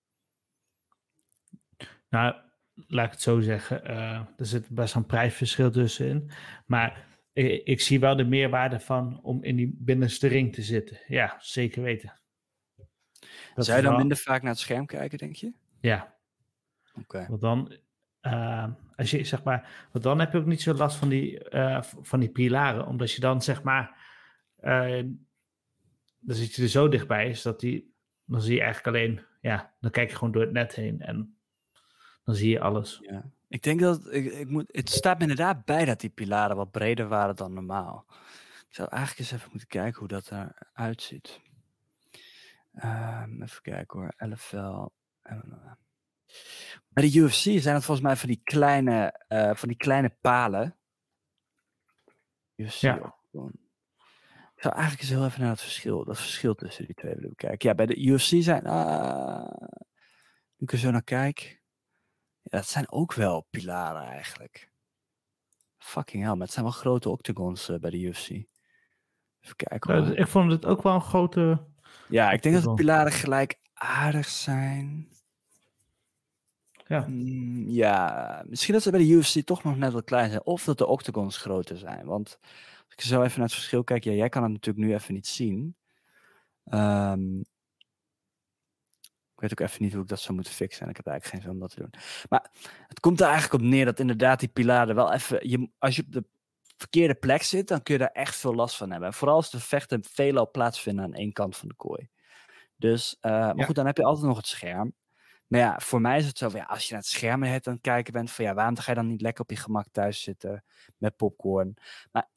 Nou, laat ik het zo zeggen, uh, er zit best een prijsverschil tussenin. Maar ik, ik, zie wel de meerwaarde van om in die binnenste ring te zitten. Ja, zeker weten.
Dat Zou je dan wel... minder vaak naar het scherm kijken, denk je?
Ja.
Oké. Okay.
Want dan, uh, als je zeg maar, want dan heb je ook niet zo last van die, uh, van die pilaren, omdat je dan zeg maar, dan zit je er zo dichtbij, is dat die, dan zie je eigenlijk alleen, ja, dan kijk je gewoon door het net heen en dan zie je alles.
Ja. Ik denk dat ik, ik moet, het staat me inderdaad bij dat die pilaren wat breder waren dan normaal. Ik zou eigenlijk eens even moeten kijken hoe dat eruit ziet. Ehm, even kijken hoor. LFL. Bij de UFC zijn het volgens mij van die kleine, uh, van die kleine palen. UFC
Ja.
Ik zou eigenlijk eens heel even naar het verschil, dat verschil tussen die twee willen bekijken. Ja, bij de UFC zijn, ah, nu ik er zo naar kijk, ja, dat zijn ook wel pilaren eigenlijk. Fucking hell, maar het zijn wel grote octagons eh, bij de UFC. Even kijken hoor.
Eh, ik vond het ook wel een grote.
Ja, ik denk dat de pilaren gelijk aardig zijn.
Ja.
Mm, ja, misschien dat ze bij de UFC toch nog net wat klein zijn. Of dat de octagons groter zijn. Want als ik zo even naar het verschil kijk. Ja, jij kan het natuurlijk nu even niet zien. Ehm, ik weet ook even niet hoe ik dat zou moeten fixen. En ik heb eigenlijk geen zin om dat te doen. Maar het komt er eigenlijk op neer dat inderdaad die pilaren wel even... Je, als je op de verkeerde plek zit, dan kun je daar echt veel last van hebben. En vooral als de vechten veelal plaatsvinden aan één kant van de kooi. Dus, eh, maar
Ja.
goed, dan heb je altijd nog het scherm. Maar ja, voor mij is het zo van, ja, als je naar het scherm hebt aan het kijken bent, van ja, waarom ga je dan niet lekker op je gemak thuis zitten met popcorn? Maar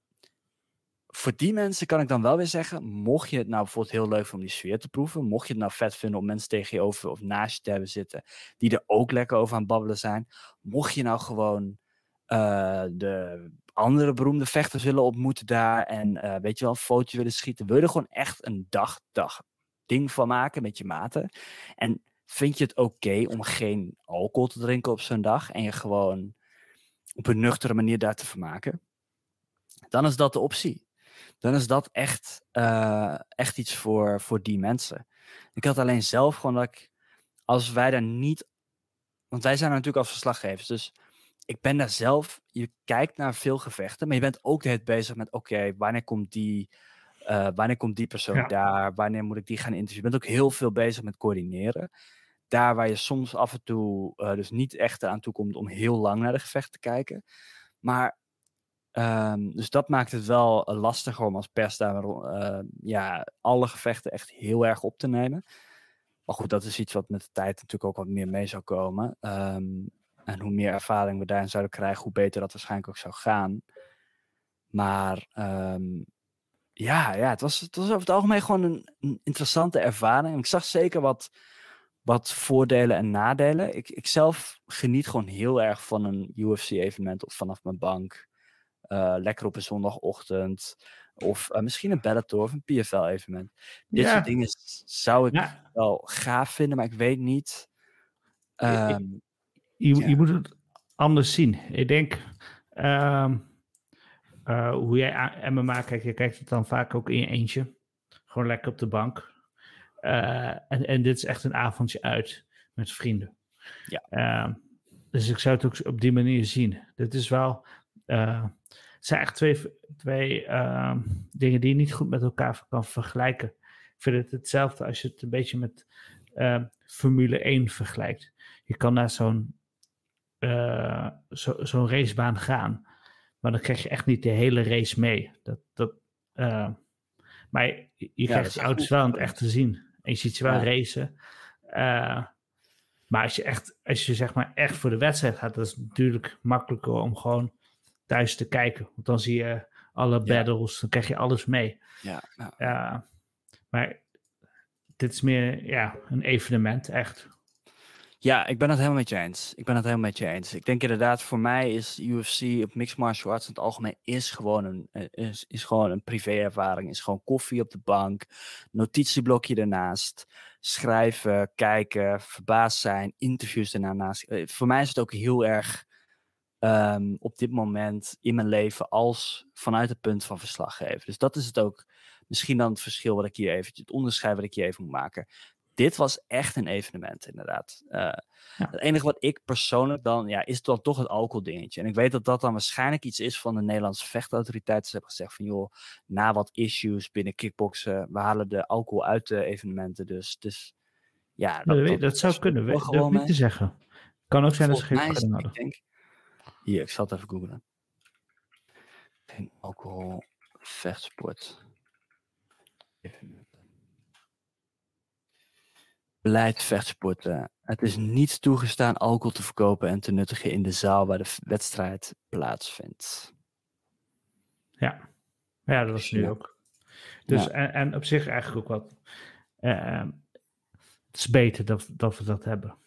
voor die mensen kan ik dan wel weer zeggen, mocht je het nou bijvoorbeeld heel leuk vinden om die sfeer te proeven, mocht je het nou vet vinden om mensen tegen je over of naast je te hebben zitten, die er ook lekker over aan het babbelen zijn, mocht je nou gewoon eh, de andere beroemde vechters willen ontmoeten daar en eh, weet je wel, een fotootje willen schieten, wil je er gewoon echt een dag, dag ding van maken met je maten. En vind je het oké om geen alcohol te drinken op zo'n dag en je gewoon op een nuchtere manier daar te vermaken, dan is dat de optie. Dan is dat echt, eh, echt iets voor, voor die mensen. Ik had alleen zelf gewoon dat ik, als wij daar niet, want wij zijn er natuurlijk als verslaggevers, dus ik ben daar zelf, je kijkt naar veel gevechten, maar je bent ook de hele tijd bezig met, oké, wanneer komt die, eh, wanneer komt die persoon
Ja.
daar, wanneer moet ik die gaan interviewen. Je bent ook heel veel bezig met coördineren. Daar waar je soms af en toe eh, dus niet echt aan toe komt om heel lang naar de gevechten te kijken. Maar, ehm, dus dat maakt het wel eh, lastiger om als pers daar eh, ja, alle gevechten echt heel erg op te nemen. Maar goed, dat is iets wat met de tijd natuurlijk ook wat meer mee zou komen. Ehm, en hoe meer ervaring we daarin zouden krijgen, hoe beter dat waarschijnlijk ook zou gaan. Maar ehm, ja, ja het, was, het was over het algemeen gewoon een, interessante ervaring. Ik zag zeker wat, wat voordelen en nadelen. Ik, ik zelf geniet gewoon heel erg van een UFC-evenement of vanaf mijn bank. Eh, lekker op een zondagochtend. Of eh, misschien een Bellator of een PFL-evenement. Dit
Ja.
soort dingen zou ik
Ja,
wel gaaf vinden, maar ik weet niet. Ehm,
je, je moet het anders zien. Ik denk, ehm, eh, hoe jij MMA kijkt, je kijkt het dan vaak ook in je eentje. Gewoon lekker op de bank. En, en dit is echt een avondje uit met vrienden.
Ja.
Ehm, dus ik zou het ook op die manier zien. Dit is wel, het zijn echt twee, twee ehm, dingen die je niet goed met elkaar kan vergelijken. Ik vind het hetzelfde als je het een beetje met ehm, Formule 1 vergelijkt. Je kan naar zo'n eh, zo, zo'n racebaan gaan. Maar dan krijg je echt niet de hele race mee. Dat, dat, eh, maar je, krijgt die
echt
auto's
goed.
wel aan het echt te zien. En je ziet ze wel
Ja.
racen. Eh, maar als je, echt, als je zeg maar echt voor de wedstrijd gaat, dat is natuurlijk makkelijker om gewoon thuis te kijken. Want dan zie je alle battles, dan krijg je alles mee.
ja, nou,
Ja, maar dit is meer ja, een evenement, echt.
Ja, ik ben het helemaal met je eens. Ik ben het helemaal met je eens. Ik denk inderdaad, voor mij is UFC op Mixed Martial Arts in het algemeen is gewoon een, eh, is, is gewoon een privé-ervaring. Is gewoon koffie op de bank, notitieblokje ernaast, schrijven, kijken, verbaasd zijn, interviews ernaast. Eh, Voor mij is het ook heel erg ehm, op dit moment in mijn leven als vanuit het punt van verslaggeven. Dus dat is het ook misschien dan het verschil wat ik hier eventjes, het onderscheid wat ik hier even moet maken dit was echt een evenement, inderdaad. Eh,
Ja.
Het enige wat ik persoonlijk dan, ja, is dan toch het alcoholdingetje. En ik weet dat dat dan waarschijnlijk iets is van de Nederlandse vechtautoriteiten. Ze hebben gezegd van, joh, na wat issues binnen kickboksen, we halen de alcohol uit de evenementen. Dus, dus ja.
Dat, dat, dat zou kunnen, we- ik niet te zeggen. Kan ook zijn dat ze geen
mij is
hadden.
ik denk, hier, ik zal het even googlen. Geen alcohol, vechtsport. Beleid vechtsporten. Het is niet toegestaan alcohol te verkopen en te nuttigen in de zaal waar de wedstrijd plaatsvindt.
Ja. ja, dat was nu
Ja.
ook. Dus
Ja.
en, en op zich eigenlijk ook wat. eh, het is beter dat, dat we dat hebben.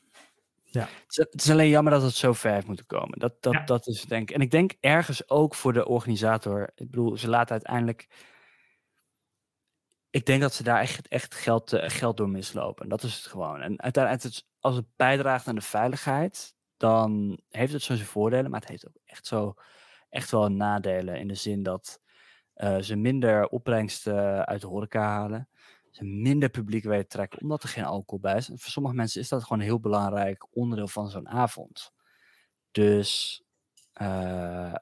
Ja.
Het is alleen jammer dat het zo ver heeft moeten komen. Dat, dat, dat is denk ik. En ik denk ergens ook voor de organisator. Ik bedoel, ze laten uiteindelijk. Ik denk dat ze daar echt, echt geld, uh, geld door mislopen. Dat is het gewoon. En uiteindelijk, als het bijdraagt aan de veiligheid, dan heeft het zo zijn voordelen. Maar het heeft ook echt, zo, echt wel nadelen. In de zin dat uh, ze minder opbrengsten uit de horeca halen ze minder publiek weten trekken, omdat er geen alcohol bij is. Voor sommige mensen is dat gewoon een heel belangrijk onderdeel van zo'n avond. Dus, uh,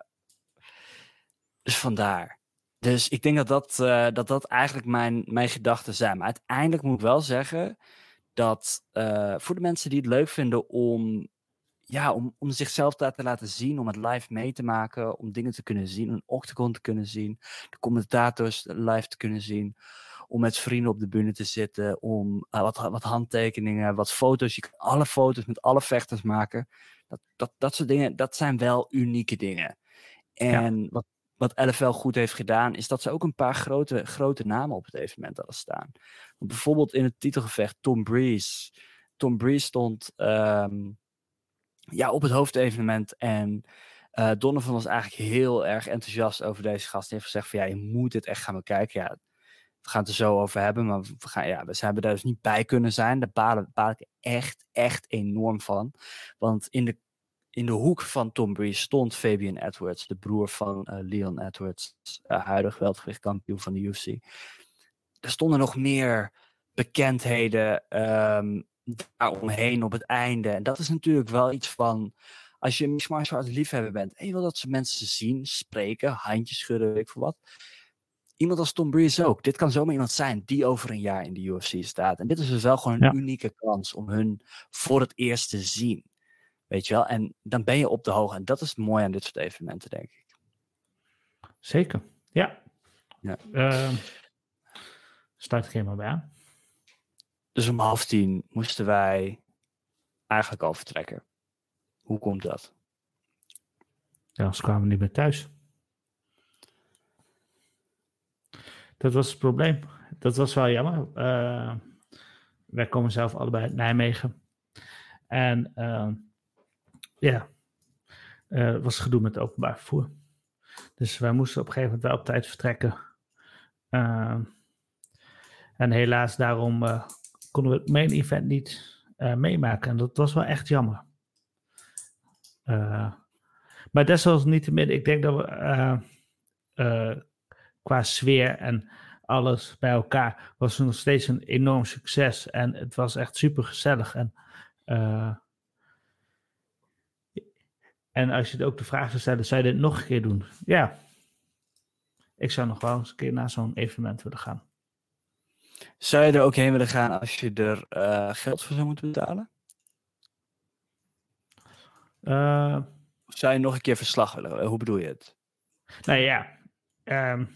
dus vandaar. Dus ik denk dat dat, uh, dat, dat eigenlijk mijn, mijn gedachten zijn. Maar uiteindelijk moet ik wel zeggen dat uh, voor de mensen die het leuk vinden om, ja, om, om zichzelf daar te laten zien, om het live mee te maken, om dingen te kunnen zien, een octagon te kunnen zien, de commentators live te kunnen zien om met vrienden op de bühne te zitten, om uh, wat, wat handtekeningen, wat foto's. Je kan alle foto's met alle vechters maken. Dat, dat, dat soort dingen, dat zijn wel unieke dingen. En wat, wat LFL goed heeft gedaan, is dat ze ook een paar grote, grote namen op het evenement hadden staan. Want bijvoorbeeld in het titelgevecht Tom Breeze. Tom Breeze stond um, ja, op het hoofdevenement en uh, Donovan was eigenlijk heel erg enthousiast over deze gast. Hij heeft gezegd van ja, je moet dit echt gaan bekijken. Ja, we gaan het er zo over hebben, maar we, gaan, ja, we hebben daar dus niet bij kunnen zijn. Daar baal, baal ik echt, echt enorm van. Want in de, in de hoek van Tom Breeze stond Fabian Edwards, de broer van uh, Leon Edwards, uh, huidig wereldgewichtkampioen van de UFC. Er stonden nog meer bekendheden um, daaromheen op het einde. En dat is natuurlijk wel iets van, als je een martial liefhebber bent en je wil dat ze mensen zien, spreken, handjes schudden, weet ik veel wat iemand als Tom Breeze ook. Dit kan zomaar iemand zijn die over een jaar in de UFC staat. En dit is dus wel gewoon een unieke kans om hun voor het eerst te zien. Weet je wel? En dan ben je op de hoogte. En dat is mooi aan dit soort evenementen, denk ik.
Zeker, ja. ja. Uh, start ik helemaal bij aan.
Dus om half tien moesten wij eigenlijk al vertrekken. Hoe komt dat?
Ja, ze kwamen niet meer thuis. Dat was het probleem. Dat was wel jammer. Uh, wij komen zelf allebei uit Nijmegen. En uh, ja, uh, was gedoe met het openbaar vervoer. Dus wij moesten op een gegeven moment wel op tijd vertrekken. en helaas daarom konden we het main event niet meemaken. En dat was wel echt jammer. maar desalniettemin, ik denk dat we qua sfeer en alles bij elkaar was het nog steeds een enorm succes. En het was echt super gezellig. En, uh, en als je ook de vraag zou stellen, zou je dit nog een keer doen? Ja. Ik zou nog wel eens een keer naar zo'n evenement willen gaan.
Zou je er ook heen willen gaan als je er uh, geld voor zou moeten betalen?
Uh,
of zou je nog een keer verslag willen? Hoe bedoel je het?
Nou ja, um,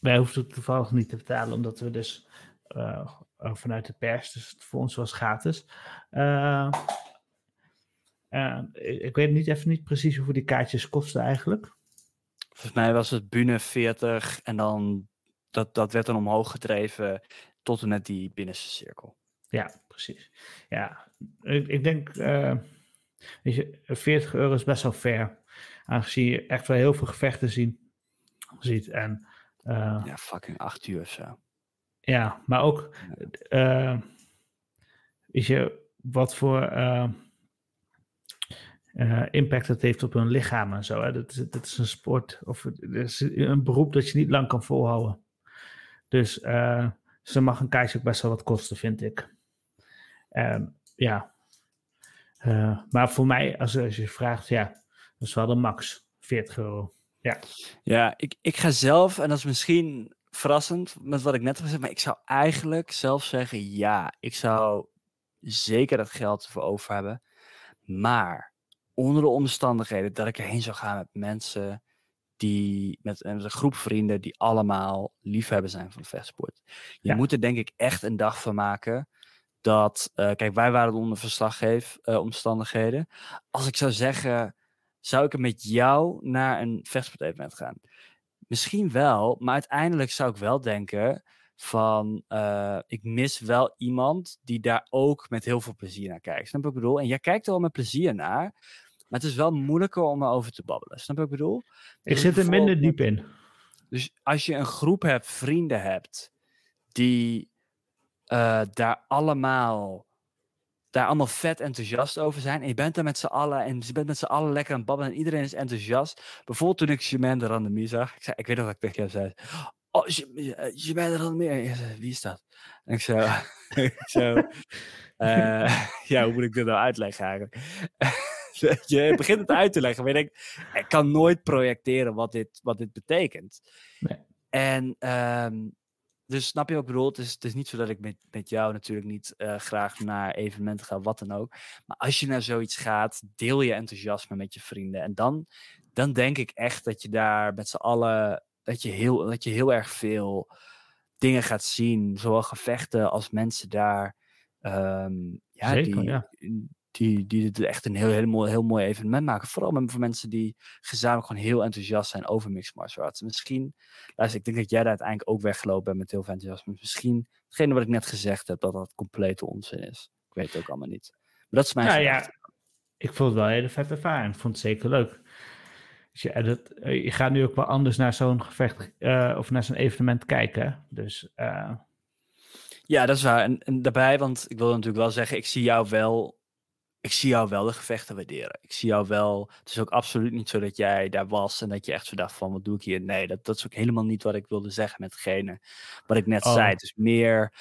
wij hoefden het toevallig niet te betalen, omdat we dus uh, vanuit de pers, dus voor ons was gratis. Uh, uh, ik weet niet even niet precies hoeveel die kaartjes kosten eigenlijk.
Volgens mij was het Bune 40 en dan dat, dat werd dan omhoog gedreven tot en met die binnenste cirkel.
Ja, precies. Ja, ik, ik denk, weet je, 40 euro is best wel fair. Aangezien je echt wel heel veel gevechten zien, ziet. En
uh, ja, fucking acht uur of zo.
Ja, maar ook, uh, weet je, wat voor uh, impact het heeft op hun lichaam en zo. Hè? Dat, is, dat is een sport of is een beroep dat je niet lang kan volhouden. Dus ze mag een kaartje ook best wel wat kosten, vind ik. ja. maar voor mij, als, als je vraagt, ja, dat is wel de max 40 euro. Ja,
ja ik, ik ga zelf, en dat is misschien verrassend met wat ik net heb gezegd, maar ik zou eigenlijk zelf zeggen ja. Ik zou zeker dat geld ervoor over hebben. Maar onder de omstandigheden dat ik erheen zou gaan met mensen die met een groep vrienden die allemaal liefhebber zijn van de vechtsport. Je moet er denk ik echt een dag van maken dat, uh, kijk, wij waren onder verslaggeef uh, omstandigheden. Als ik zou zeggen, zou ik er met jou naar een vechtsportevenement gaan? Misschien wel, maar uiteindelijk zou ik wel denken van eh, ik mis wel iemand die daar ook met heel veel plezier naar kijkt. Snap je wat ik bedoel? En jij kijkt er wel met plezier naar, maar het is wel moeilijker om erover te babbelen. Snap je wat ik bedoel?
Ik
Dus
zit er minder diep in.
Dus als je een groep hebt, vrienden hebt, die eh, daar allemaal, daar allemaal vet enthousiast over zijn. En je bent er met z'n allen en je bent met z'n allen lekker aan het babbelen en iedereen is enthousiast. Bijvoorbeeld toen ik Germain de Randemie zag. Ik, zei, ik weet nog dat ik tegen jou zei, oh, Germain eh, de Randemie. Zei, wie is dat? En ik zo, zo eh, ja, hoe moet ik dit nou uitleggen eigenlijk? je begint het uit te leggen, maar je denkt, ik kan nooit projecteren wat dit, wat dit betekent.
Nee.
En ehm, dus snap je ik bedoel? Het is, het is niet zo dat ik met, met jou natuurlijk niet eh, graag naar evenementen ga, wat dan ook. Maar als je naar zoiets gaat, deel je enthousiasme met je vrienden. En dan, dan denk ik echt dat je daar met z'n allen, dat je, heel, dat je heel erg veel dingen gaat zien. Zowel gevechten als mensen daar. ehm, ja,
Zeker,
die,
ja.
Die, die het echt een heel, heel, mooi, heel mooi evenement maken. Vooral met, voor mensen die gezamenlijk gewoon heel enthousiast zijn over mixed martial arts. Misschien, luister, ik denk dat jij daar uiteindelijk ook weggelopen bent met heel veel enthousiasme. Misschien, hetgene wat ik net gezegd heb, dat dat complete onzin is. Ik weet het ook allemaal niet. Maar dat is mijn
Nou ja, ik vond het wel een hele vette ervaring. Ik vond het zeker leuk. Dus ja, dat, eh, je gaat nu ook wel anders naar zo'n gevecht eh, of naar zo'n evenement kijken. Dus eh,
Ja, dat is waar. En, en daarbij, want ik wil natuurlijk wel zeggen, ik zie jou wel. Ik zie jou wel de gevechten waarderen. Ik zie jou wel. Het is ook absoluut niet zo dat jij daar was en dat je echt zo dacht van wat doe ik hier? Nee, dat, dat is ook helemaal niet wat ik wilde zeggen met hetgene wat ik net
Oh.
zei. Het is meer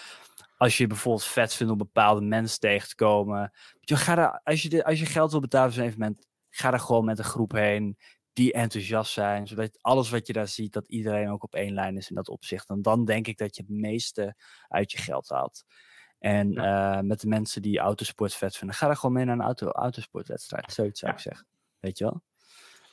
als je bijvoorbeeld vet vindt om bepaalde mensen tegen te komen. Je, ga daar, als, je de, als je geld wil betalen voor zo'n evenement, ga er gewoon met een groep heen die enthousiast zijn. Zodat alles wat je daar ziet, dat iedereen ook op één lijn is in dat opzicht. En dan denk ik dat je het meeste uit je geld haalt. En eh, met de mensen die autosport vet vinden, ga er gewoon mee naar een auto, autosportwedstrijd. Zoiets zou
Ja.
ik zeggen. Weet je wel?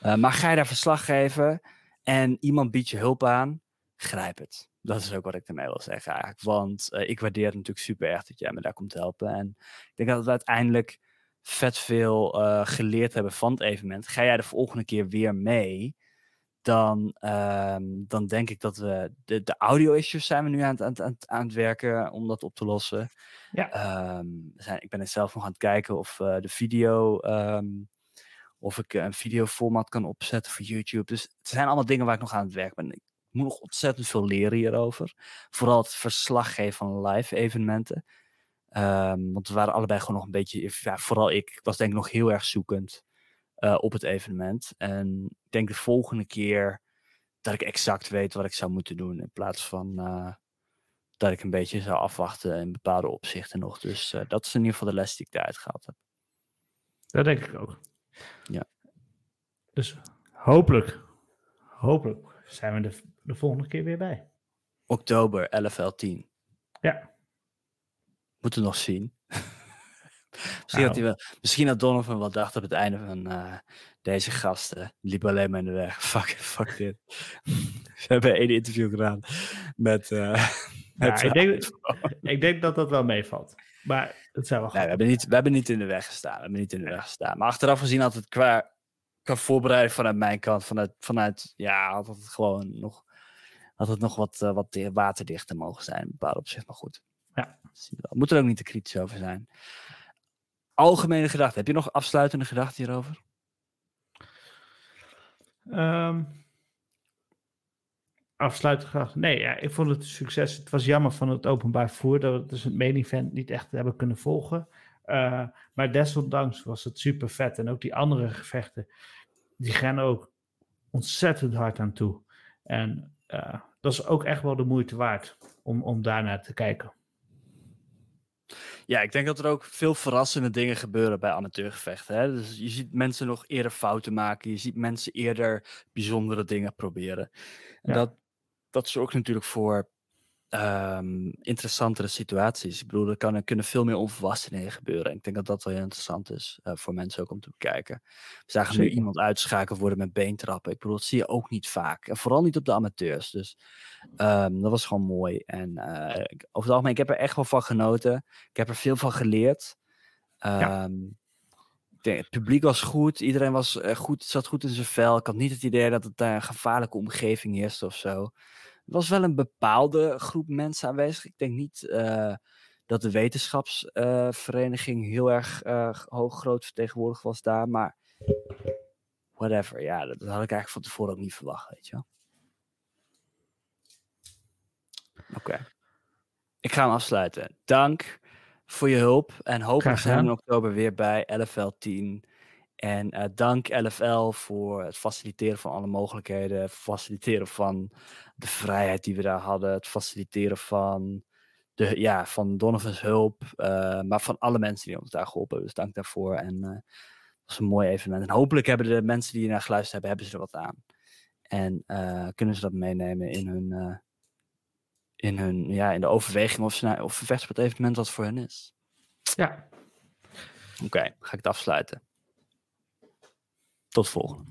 Eh, maar ga je daar verslag geven en iemand biedt je hulp aan, grijp het. Dat is ook wat ik ermee wil zeggen eigenlijk. Want eh, ik waardeer het natuurlijk super erg dat jij me daar komt helpen. En ik denk dat we uiteindelijk vet veel geleerd hebben van het evenement. Ga jij de volgende keer weer mee? Dan, ehm, dan denk ik dat we. De, de audio-issues zijn we nu aan het, aan, het- aan, het- werken om dat op te lossen.
Ja.
Ehm, zijn, ik ben er zelf nog aan het kijken of eh, de video. ehm, of ik een videoformat kan opzetten voor YouTube. Dus het zijn allemaal dingen waar ik nog aan het werk ben. Ik moet nog ontzettend veel leren hierover. Vooral het verslag geven van live evenementen. Want we waren allebei gewoon nog een beetje, ja, vooral ik, ik was denk ik nog heel erg zoekend eh, op het evenement. En ik denk de volgende keer dat ik exact weet wat ik zou moeten doen. In plaats van eh, dat ik een beetje zou afwachten in bepaalde opzichten nog. Dus eh, dat is in ieder geval de les die ik daaruit gehaald heb.
dat denk ik ook.
Ja.
Dus hopelijk, hopelijk zijn we de, de volgende keer weer bij.
Oktober, LFL 10.
Ja.
Moeten we nog zien. misschien,
Nou.
had hij wel, misschien had Donovan wel dacht op het einde van eh, deze gasten. Liep alleen maar in de weg. Fuck, fuck dit. We hebben één interview gedaan met. eh met
ik, denk, ik denk dat dat wel meevalt. Maar het zijn wel
Nee, we hebben, niet, we hebben niet in de weg gestaan. We hebben niet in de weg gestaan. Maar achteraf gezien had het qua, qua voorbereiding vanuit mijn kant, vanuit, vanuit ja, had het gewoon nog, had het nog wat, eh, wat di- waterdichter mogen zijn. In bepaalde opzicht, maar goed.
Ja.
Zie je wel. Moet er ook niet te kritisch over zijn. Algemene gedachten. Heb je nog afsluitende gedachten hierover?
Ehm afsluitend graag. Nee, ja, ik vond het een succes. Het was jammer van het openbaar vervoer dat we dus het main event niet echt hebben kunnen volgen. Eh, maar desondanks was het super vet. En ook die andere gevechten, die gaan ook ontzettend hard aan toe. En eh, dat is ook echt wel de moeite waard om, om daarnaar te kijken.
Ja, ik denk dat er ook veel verrassende dingen gebeuren bij amateurgevechten. Hè? Dus je ziet mensen nog eerder fouten maken. Je ziet mensen eerder bijzondere dingen proberen. En
Ja.
dat, dat zorgt natuurlijk voor ehm, interessantere situaties. Ik bedoel, er, kan, er kunnen veel meer dingen gebeuren. En ik denk dat dat wel heel interessant is eh, voor mensen ook om te bekijken. We zagen nu iemand uitschakeld worden met beentrappen. Ik bedoel, dat zie je ook niet vaak. En vooral niet op de amateurs. Dus ehm, dat was gewoon mooi. En ik- over het algemeen, ik heb er echt wel van genoten. Ik heb er veel van geleerd. Ehm, het publiek was goed. Iedereen was eh, goed, zat goed in zijn vel. Ik had niet het idee dat het daar een gevaarlijke omgeving heerste of zo. Er was wel een bepaalde groep mensen aanwezig. Ik denk niet eh, dat de wetenschapsvereniging heel erg eh, hoog groot vertegenwoordigd was daar, maar whatever. Ja, dat, dat had ik eigenlijk van tevoren ook niet verwacht, weet je wel. Oké. Ik ga hem afsluiten. Dank voor je hulp. En hopelijk zijn we in oktober weer bij LFL 10. En eh, dank LFL voor het faciliteren van alle mogelijkheden. Het faciliteren van de vrijheid die we daar hadden. Het faciliteren van, de, ja, van Donovan's hulp. eh, maar van alle mensen die ons daar geholpen hebben. Dus dank daarvoor. En eh, het was een mooi evenement. En hopelijk hebben de mensen die hier naar geluisterd hebben, hebben ze er wat aan. En kunnen ze dat meenemen in hun, in hun ja, in de overweging of, ze nou, of een vechtsportevenement wat voor hen is.
Ja.
Oké, ga ik het afsluiten. Tot volgende.